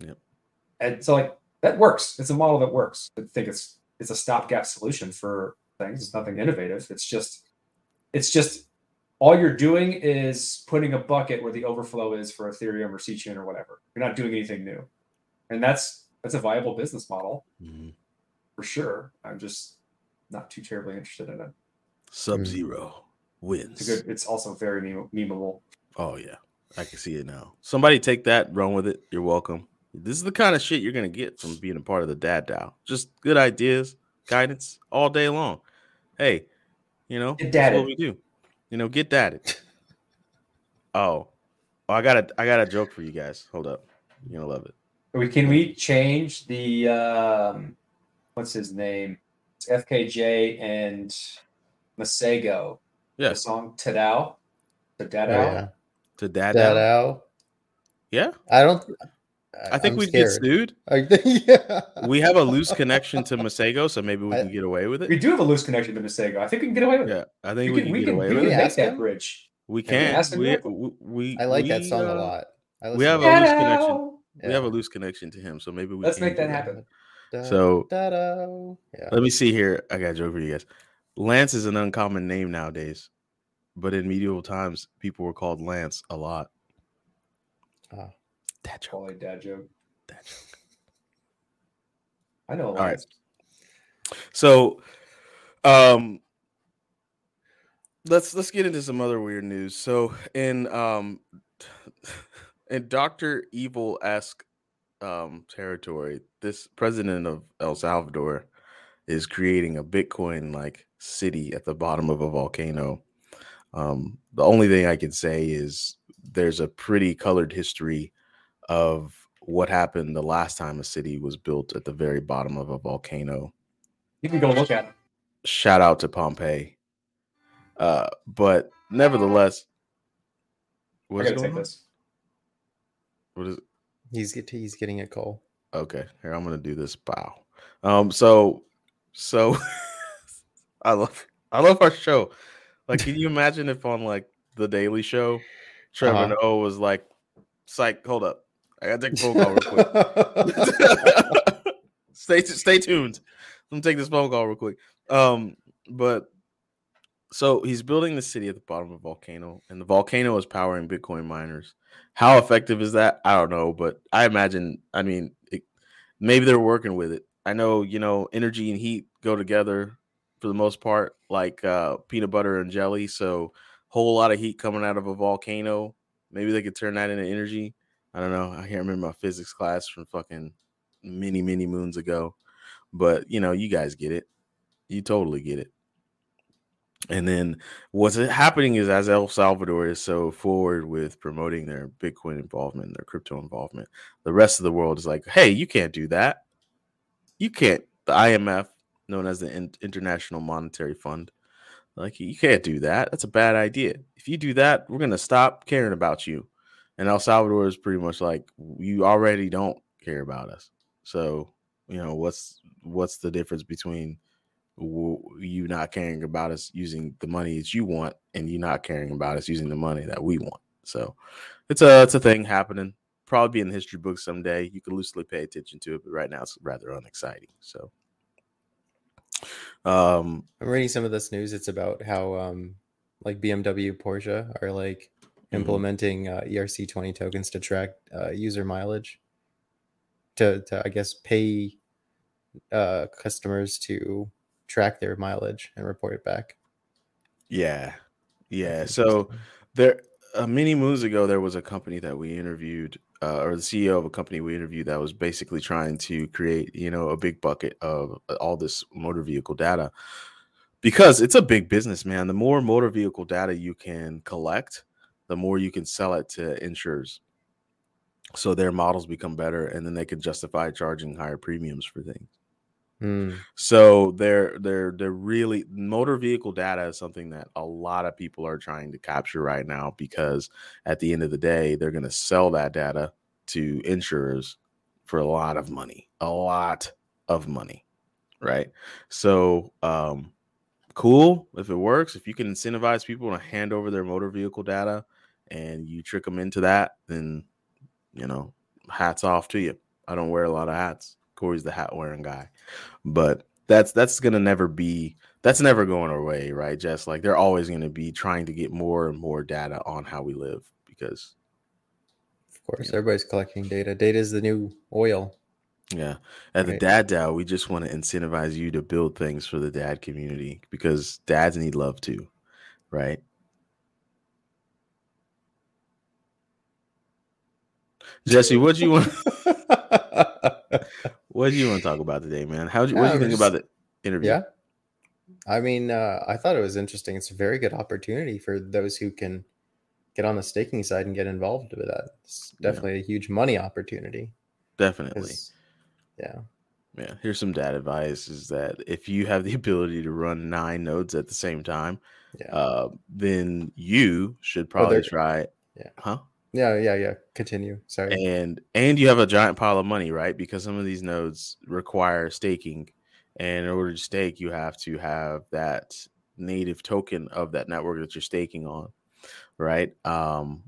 S3: Yep.
S5: And so like that works. It's a model that works. I think it's it's a stopgap solution for things. It's nothing innovative. It's just it's just all you're doing is putting a bucket where the overflow is for Ethereum or C-chain or whatever. You're not doing anything new, and that's that's a viable business model
S3: Mhm.
S5: for sure. I'm just not too terribly interested in it.
S3: Sub Zero wins.
S5: It's a good. It's also very meme- memeable.
S3: Oh yeah, I can see it now. Somebody take that, run with it. You're welcome. This is the kind of shit you're gonna get from being a part of the Dad DAO. Just good ideas, guidance all day long. Hey, you know
S5: Get
S3: that's what we do. You know, get that. *laughs* oh, oh, I got a I got a joke for you guys. Hold up, you're gonna love it.
S5: We can we change the um, what's his name? It's FKJ and Masego. The song Tadow. The
S2: Oh,
S5: Dadao.
S2: yeah.
S3: to Dad
S2: That
S3: DAO.
S2: out.
S3: Yeah,
S2: I don't.
S3: I think
S2: I'm
S3: we'd get sued. *laughs*
S2: I yeah.
S3: We have a loose connection to Masego, so maybe we
S2: I-
S3: can get away with it.
S5: We do have a loose connection to Masego. I think we can get away with it.
S3: Yeah, I think
S5: We
S3: we
S5: can,
S3: can
S5: we
S3: get
S5: can,
S3: away
S5: we
S3: with
S5: can
S3: it.
S5: make
S2: ask
S5: that bridge.
S3: We
S5: you
S3: can. We, we, we
S2: I like that
S3: we,
S2: song a
S3: uh,
S2: lot. I
S3: we have a loose connection.
S5: Tadow.
S3: We have a loose connection to him, so maybe we
S5: Let's
S3: can
S5: make that
S3: do
S5: happen.
S2: Da,
S3: So-
S2: yeah.
S3: Let me see here. I got a joke for you guys. Lance is an uncommon name nowadays, but in medieval times, people were called Lance a lot.
S2: Ah.
S3: That joke.
S5: Quality dad joke.
S3: That joke.
S5: I know.
S3: All right. So, um, let's let's get into some other weird news. So, in um, *laughs* in Doctor Evil esque um territory, this president of El Salvador is creating a Bitcoin like city at the bottom of a volcano. Um, the only thing I can say is there's a pretty colored history of what happened the last time a city was built at the very bottom of a volcano
S5: You can go look at it.
S3: shout out to Pompeii. Uh, but nevertheless,
S5: I
S3: going
S5: take
S3: on?
S5: this.
S3: What is
S2: He's get he's getting a call.
S3: okay? Here I'm gonna do this. Bow. Um. So, so *laughs* I love I love our show. Like, can you imagine if on like the Daily Show, *laughs* Trevor
S2: Uh-huh.
S3: Noah was like, "Psych, hold up, I gotta take a phone call real quick." *laughs* stay stay tuned. Let me take this phone call real quick. Um, but so he's building the city at the bottom of a volcano, and the volcano is powering Bitcoin miners. How effective is that? I don't know, but I imagine. I mean, it, maybe they're working with it. I know, you know, energy and heat go together for the most part, like uh, peanut butter and jelly. So, whole lot of heat coming out of a volcano. Maybe they could turn that into energy. I don't know. I can't remember my physics class from fucking many, many moons ago. But you know, you guys get it. You totally get it. And then what's happening is as El Salvador is so forward with promoting their Bitcoin involvement, their crypto involvement, the rest of the world is like, hey, you can't do that. You can't. The IMF, known as the International Monetary Fund, like you can't do that. That's a bad idea. If you do that, we're gonna stop caring about you. And El Salvador is pretty much like you already don't care about us. So you know what's what's the difference between you not caring about us using the money that you want and you not caring about us using the money that we want. So it's a it's a thing happening. Probably be in the history books someday. You can loosely pay attention to it, but right now it's rather unexciting. So um
S2: I'm reading some of this news. It's about how um like BMW, Porsche are like. Implementing uh, ERC20 tokens to track uh, user mileage. To to I guess pay uh customers to track their mileage and report it back.
S3: yeah. Yeah. So there uh, many moons ago there was a company that we interviewed uh, or the ceo of a company we interviewed that was basically trying to create you know a big bucket of uh, all this motor vehicle data because it's a big business man the more motor vehicle data you can collect the more you can sell it to insurers so their models become better and then they can justify charging higher premiums for things
S2: Hmm.
S3: so they're they're they're really motor vehicle data is something that a lot of people are trying to capture right now because at the end of the day they're going to sell that data to insurers for a lot of money, a lot of money, right? So um cool if it works, if you can incentivize people to hand over their motor vehicle data and you trick them into that, then you know, hats off to you. I don't wear a lot of hats. Corey's the hat wearing guy but that's that's gonna never be that's never going away right just like they're always going to be trying to get more and more data on how we live because
S2: Of course, everybody's collecting data. Data is the new oil.
S3: yeah at the
S2: Right.
S3: dad DAO, we just want to incentivize you to build things for the dad community because dads need love too right jesse what do you want *laughs* what do you want to talk about today man how do you what do you think
S2: just-
S3: about the interview
S2: yeah. I mean, uh, I thought it was interesting. It's a very good opportunity for those who can get on the staking side and get involved with that. It's
S3: Yeah.
S2: definitely a huge money opportunity.
S3: Definitely.
S2: Yeah.
S3: Yeah, here's some dad advice: is that if you have the *laughs* ability to run nine nodes at the same time,
S2: Yeah.
S3: uh, then you should probably
S2: they're-
S3: try it.
S2: yeah.
S3: Huh?
S2: Yeah. Yeah. Yeah. Continue. Sorry.
S3: And and you have a giant pile of money, right? Because some of these nodes require staking, and in order to stake, you have to have that native token of that network that you're staking on, right? Um,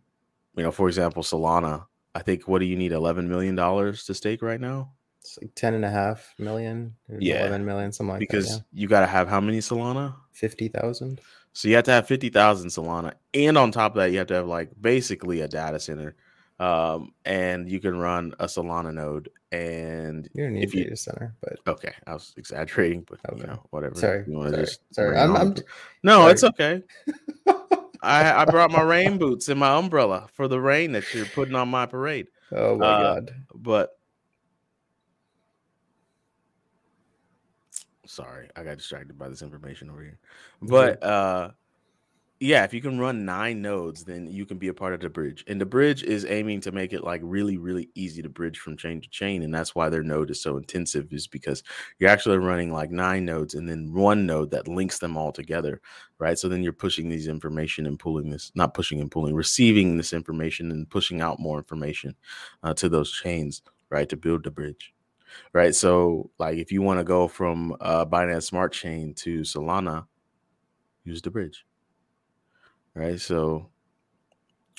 S3: you know, for example, Solana. I think what do you need? Eleven million dollars to stake right now?
S2: It's like 10 and a half million,
S3: Yeah,
S2: 11 million, something like that.
S3: because
S2: that.
S3: you got to have how many Solana?
S2: Yeah. 50,000.
S3: So you have to have 50,000 Solana. And on top of that, you have to have like basically a data center. Um, and you can run a Solana node. And
S2: You don't need
S3: If you-
S2: data center, but
S3: okay, I was exaggerating, but you know, whatever.
S2: sorry. Sorry.
S3: just
S2: sorry. I'm, I'm,
S3: no,
S2: sorry.
S3: it's okay. *laughs* I, I brought my rain boots and my umbrella for the rain that you're putting on my parade.
S2: oh my
S3: Uh,
S2: God.
S3: But sorry, I got distracted by this information over here. But uh yeah, if you can run nine nodes, then you can be a part of deBridge. And the bridge is aiming to make it like really, really easy to bridge from chain to chain. And that's why their node is so intensive, is because you're actually running like nine nodes and then one node that links them all together. Right. So then you're pushing these information and pulling this, not pushing and pulling, receiving this information and pushing out more information uh, to those chains, right, to build the bridge, right? So, like, if you want to go from uh, Binance Smart Chain to Solana, use the bridge, right? So,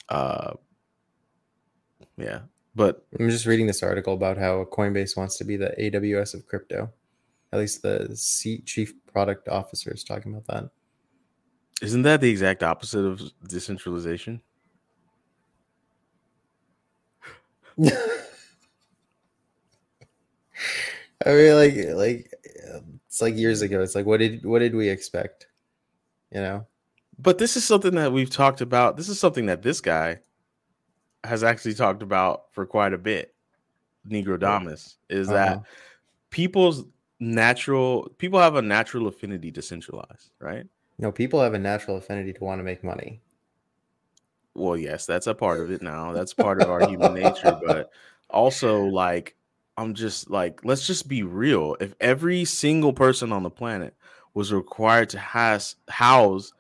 S3: uh, yeah, but
S2: I'm just reading this article about how Coinbase wants to be the AWS of crypto. At least the C- chief product officer is talking about that.
S3: isn't that the exact opposite of decentralization? *laughs*
S2: I mean, like, like um, it's like years ago. It's like, what did what did we expect? You know,
S3: But this is something that we've talked about. This is something that this guy has actually talked about for quite a bit. Negro Damas is that
S2: Uh-huh.
S3: people's natural people have a natural affinity to centralize, right?
S2: no, people have a natural affinity to want to make money.
S3: Well, yes, that's a part of it now. That's part of our human nature, but also like I'm just like let's just be real. If every single person on the planet was required to has house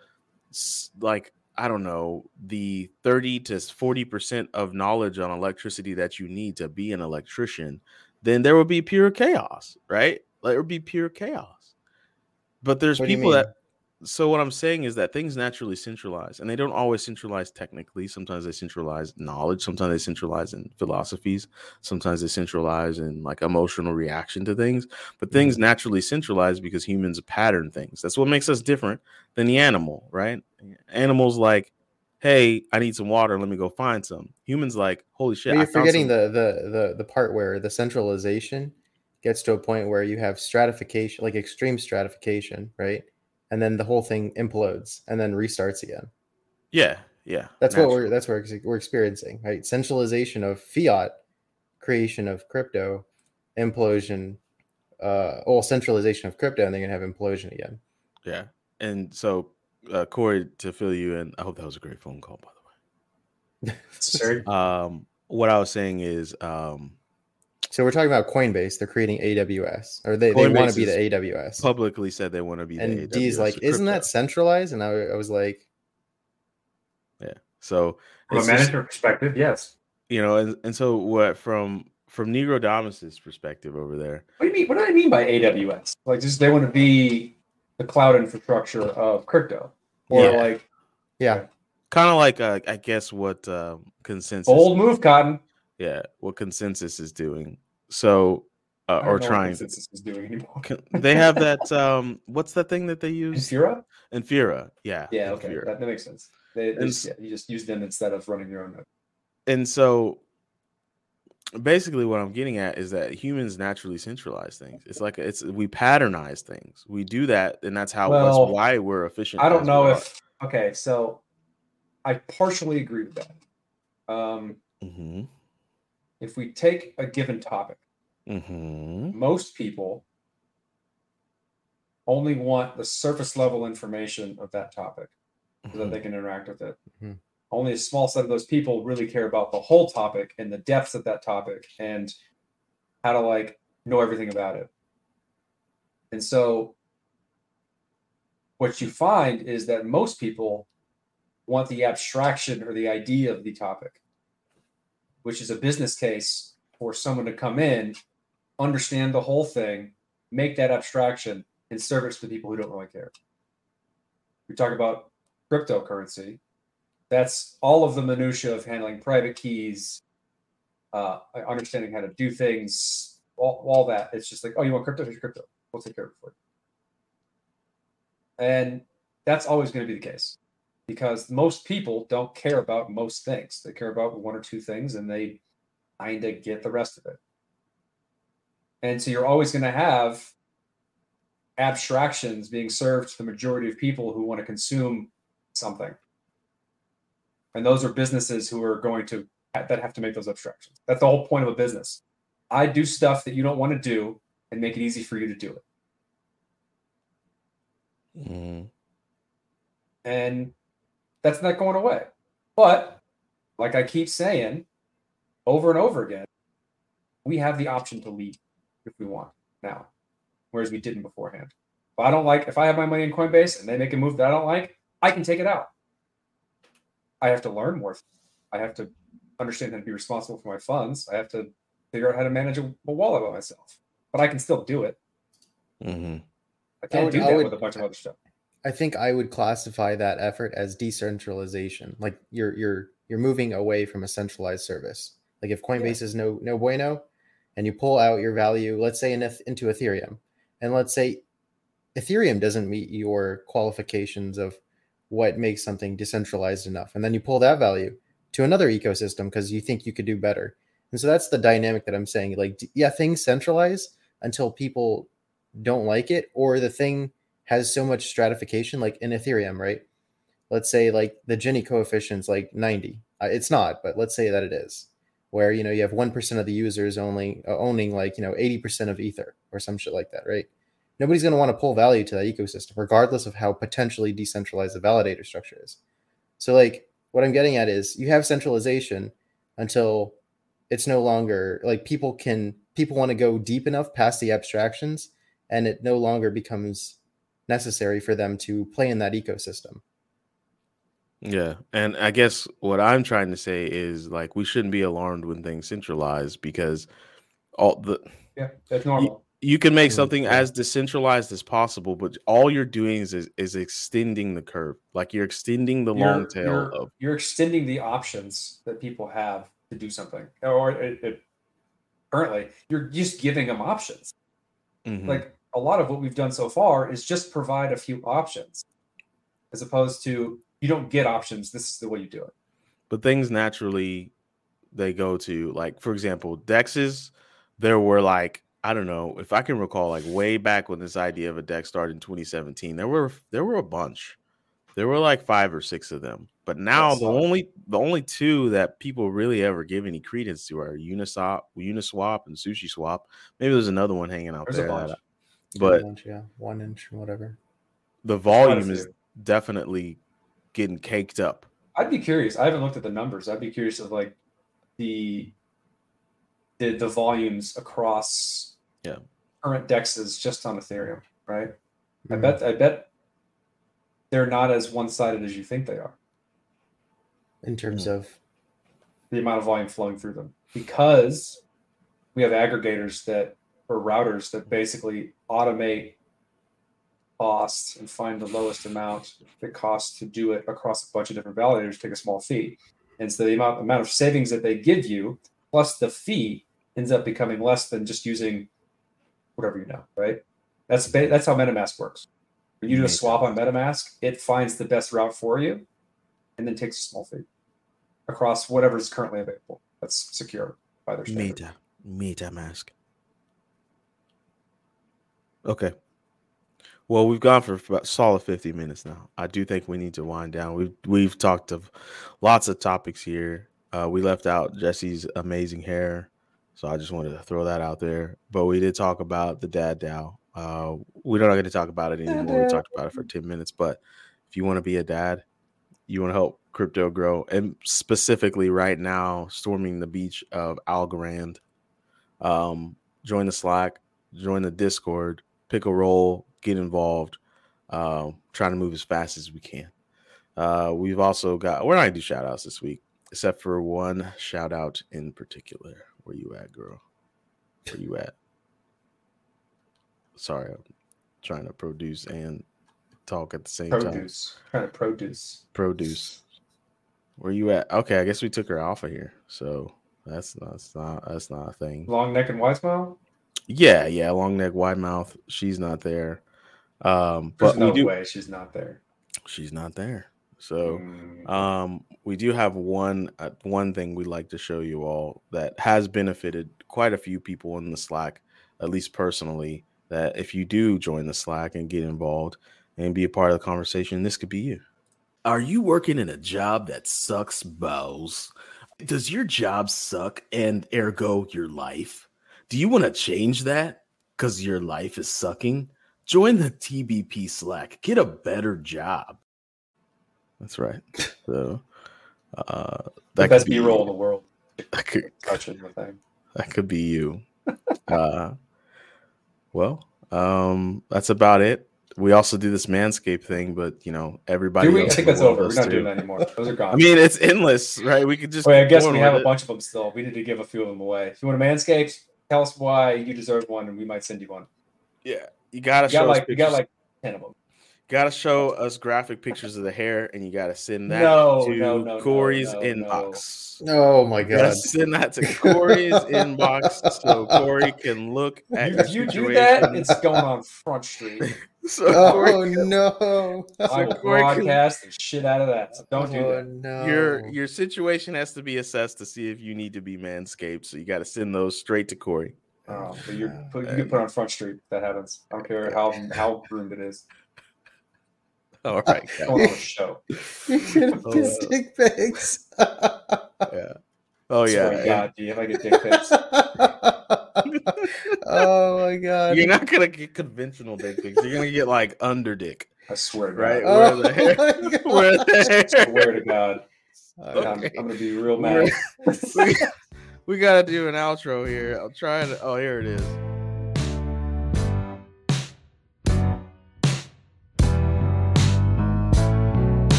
S3: like I don't know, the 30 to 40% of knowledge on electricity that you need to be an electrician, then there would be pure chaos, right? Like it would be pure chaos. But there's
S2: What
S3: people that? So what I'm saying is that things naturally centralize, and they don't always centralize technically. Sometimes they centralize knowledge. Sometimes they centralize in philosophies. Sometimes they centralize in like emotional reaction to things. But things mm. naturally centralize because humans pattern things. That's what makes us different than the animal, right? Animals like, hey, I need some water. Let me go find some. Humans like, holy shit,
S2: But you're forgetting the, the the the part where the centralization gets to a point where you have stratification, like extreme stratification, right? And then the whole thing implodes and then restarts again.
S3: yeah, yeah.
S2: That's what we're that's what we're experiencing, right? Centralization of fiat, creation of crypto, implosion, uh, well, centralization of crypto, and then you're gonna have implosion again.
S3: Yeah. And so, uh, Corey, to fill you in, I hope that was a great phone call, by the way.
S5: Necessary. *laughs*
S3: Um, what I was saying is, um,
S2: So we're talking about Coinbase. They're creating AWS, or they, they want to be the AWS.
S3: publicly said they want to be the
S2: and D's
S3: AWS
S2: like, isn't that centralized? And I, I was like, yeah.
S3: so?
S5: From a
S3: it's just-
S5: manager perspective, yes.
S3: you know, and, and so what from from Negro Damas's perspective over there,
S5: What do you mean? What do I mean by AWS? Like, just they want to be the cloud infrastructure of crypto, or
S3: Yeah.
S5: like
S2: yeah,
S3: kind of like uh, I guess what um, ConsenSys,
S5: old move, Cotton.
S3: Yeah, what ConsenSys is doing. So, uh, or trying,
S5: ConsenSys is doing anymore.
S3: they have that. *laughs* um What's that thing that they use?
S5: Infura?
S3: Infura, yeah,
S5: Yeah, okay,
S3: Infura.
S5: that, that makes sense. They, they
S3: And
S5: just, yeah, you just use them instead of running your own. node.
S3: and so basically what i'm getting at is that humans naturally centralize things it's like it's we patternize things we do that and that's how
S5: Well,
S3: that's why we're efficient
S5: I don't know if okay, so I partially agree with that. Um,
S3: Mhm,
S5: if we take a given topic,
S3: mhm,
S5: most people only want the surface level information of that topic so that they can interact with it.
S2: Mhm.
S5: Only a small set of those people really care about the whole topic and the depths of that topic and how to like know everything about it. And so what you find is that most people want the abstraction or the idea of the topic, which is a business case for someone to come in, understand the whole thing, make that abstraction, and serve it to the people who don't really care. We talk about cryptocurrency. That's all of the minutia of handling private keys, uh, understanding how to do things, all, all that. It's just like, oh, you want crypto? Here's crypto. We'll take care of it for you. And that's always going to be the case because most people don't care about most things. They care about one or two things and they kind of get the rest of it. And so you're always going to have abstractions being served to the majority of people who want to consume something. And those are businesses who are going to that have to make those abstractions. That's the whole point of a business. I do stuff that you don't want to do and make it easy for you to do it.
S3: Mhm.
S5: and that's not going away. But like I keep saying over and over again, we have the option to leave if we want now, whereas we didn't beforehand. If I don't like, if I have my money in Coinbase and they make a move that I don't like, I can take it out. I have to learn more. I have to understand how to be responsible for my funds. I have to figure out how to manage a, a wallet by myself. But I can still do it.
S3: Mhm.
S5: I can't
S2: would-
S5: do
S2: I
S5: that
S2: would-
S5: with a bunch of other stuff.
S2: I think I would classify that effort as decentralization. Like you're you're you're moving away from a centralized service. Like if Coinbase is no no bueno, and you pull out your value, let's say in, into Ethereum, and let's say Ethereum doesn't meet your qualifications of what makes something decentralized enough, and then you pull that value to another ecosystem because you think you could do better. And so that's the dynamic that I'm saying. Like, yeah, things centralize until people don't like it, or the thing has so much stratification, like in Ethereum, right? Let's say like the Gini coefficient's like 90. Uh, it's not, but let's say that it is, where you know you have one percent of the users only uh, owning like you know 80% of Ether or some shit like that, right? Nobody's going to want to pull value to that ecosystem, regardless of how potentially decentralized the validator structure is. So, like, what I'm getting at is you have centralization until it's no longer like people can people want to go deep enough past the abstractions, and it no longer becomes necessary for them to play in that ecosystem.
S3: Yeah, and I guess what I'm trying to say is like we shouldn't be alarmed when things centralize because all the
S5: Yeah, that's normal.
S3: you can make
S2: Mm,
S3: something as decentralized as possible, but all you're doing is is, is extending the curve. Like you're extending the long tail
S5: you're,
S3: of
S5: you're extending the options that people have to do something or it, it, currently you're just giving them options
S3: Mhm.
S5: like a lot of what we've done so far is just provide a few options as opposed to you don't get options this is the way you do it.
S3: But things naturally they go to like for example dexes there were like i don't know if i can recall like way back when this idea of a dex started in 2017 there were there were a bunch. There were like five or six of them. But now
S5: Yes.
S3: the only the only two that people really ever give any credence to are Uniswap Uniswap and SushiSwap maybe there's another one hanging out
S5: there's
S3: there that but
S2: inch, yeah, one inch, whatever.
S3: the
S5: There's quite a
S3: volume is definitely getting caked up
S5: i'd be curious i haven't looked at the numbers i'd be curious of like the the, the volumes across
S3: Yeah.
S5: current dexes just on ethereum right I
S2: Mhm.
S5: bet I bet they're not as one-sided as you think they are.
S2: in terms of
S5: The amount of volume flowing through them because we have aggregators that or routers that basically automate costs and find the lowest amount that costs to do it across a bunch of different validators take a small fee. And so the amount amount of savings that they give you plus the fee ends up becoming less than just using whatever you know, right? That's that's how MetaMask works. When you do a swap on MetaMask, it finds the best route for you, and then takes a small fee across whatever is currently available. That's secure by their standards.
S3: Meta, MetaMask. Okay. Well, we've gone for about solid 50 minutes now. I do think we need to wind down. We've we've talked of lots of topics here. Uh, we left out Jesse's amazing hair, so I just wanted to throw that out there. But we did talk about the Dad DAO. Uh, we're not going to talk about it anymore. We talked about it for 10 minutes. But if you want to be a dad, you want to help crypto grow, and specifically right now, storming the beach of Algorand, um, join the Slack, join the Discord, pick a role, get involved. Uh, trying to move as fast as we can. Uh, we've also got we're not gonna do shout outs this week, except for one shout out in particular. Where you at, girl? Where you at? Sorry, I'm trying to produce and talk at the same time.
S5: Produce, trying to produce.
S3: Produce. Where you at? Okay, I guess we took her off of here. So that's not that's not that's not a thing.
S5: Long neck and wide smile.
S3: Yeah, yeah, long neck, wide mouth. She's not there. Um,
S5: There's
S3: but
S5: no
S3: we do.
S5: way she's not there.
S3: She's not there. So.
S5: Mm.
S3: Um, we do have one uh, one thing we'd like to show you all that has benefited quite a few people in the Slack, at least personally. That if you do join the Slack and get involved and be a part of the conversation, this could be you. Are you working in a job that sucks balls? Does your job suck and ergo your life? Do you want to change that because your life is sucking? Join the TBP Slack. Get a better job. That's right. *laughs* So uh
S5: the
S3: that
S5: best
S3: could be
S5: B roll in the world. *laughs*
S3: that could,
S5: Touching the thing.
S3: that could be you. uh well, um that's about it. We also do this manscape thing, but you know, everybody
S5: Dude, we, I think that's over. We're not
S3: too.
S5: doing that anymore. Those are *laughs* gone.
S3: I mean, it's endless, right? We could just
S5: Wait, I guess we have
S3: with
S5: a
S3: it.
S5: bunch of them still. We need to give a few of them away. If you want a manscaped, tell us why you deserve one, and we might send you one.
S3: Yeah, you gotta
S5: You
S3: show
S5: got
S3: us
S5: like you got like ten of them.
S3: gotta show us graphic pictures of the hair, and you gotta send that
S5: No,
S3: to
S5: no, no, no,
S3: Corey's
S5: no,
S3: inbox.
S2: Oh my
S3: You gotta
S2: god.
S3: send that to Corey's inbox so Corey can look at
S5: You, if you do that, it's going on Front Street. *laughs* *laughs*
S3: so Corey
S2: Oh no.
S5: I will
S3: Corey can-
S5: broadcast the shit out of that. So don't do
S2: Oh,
S5: that.
S2: no.
S3: your your situation has to be assessed to see if you need to be manscaped. So you got to send those straight to Corey.
S5: Oh, but you're *sighs* put, you can put it on Front Street. If that happens. I don't care how how groomed it is. *laughs*
S3: All right, guys.
S5: on a show. *laughs*
S2: You're gonna
S3: Oh,
S2: get
S3: uh,
S2: stick pics.
S3: yeah. Oh
S5: Swear
S3: yeah.
S5: to God, do you have like a dick pics? *laughs*
S2: oh my god.
S3: You're not gonna get conventional dick pics. You're gonna get like under dick,
S5: I swear to God.
S3: right?
S2: Oh
S3: Where the
S2: oh hair, *laughs*
S3: where the hair.
S5: swear to God.
S3: Okay.
S5: I'm, I'm gonna be real mad. *laughs*
S3: we, we gotta do an outro here. I'm trying to. Oh, here it is.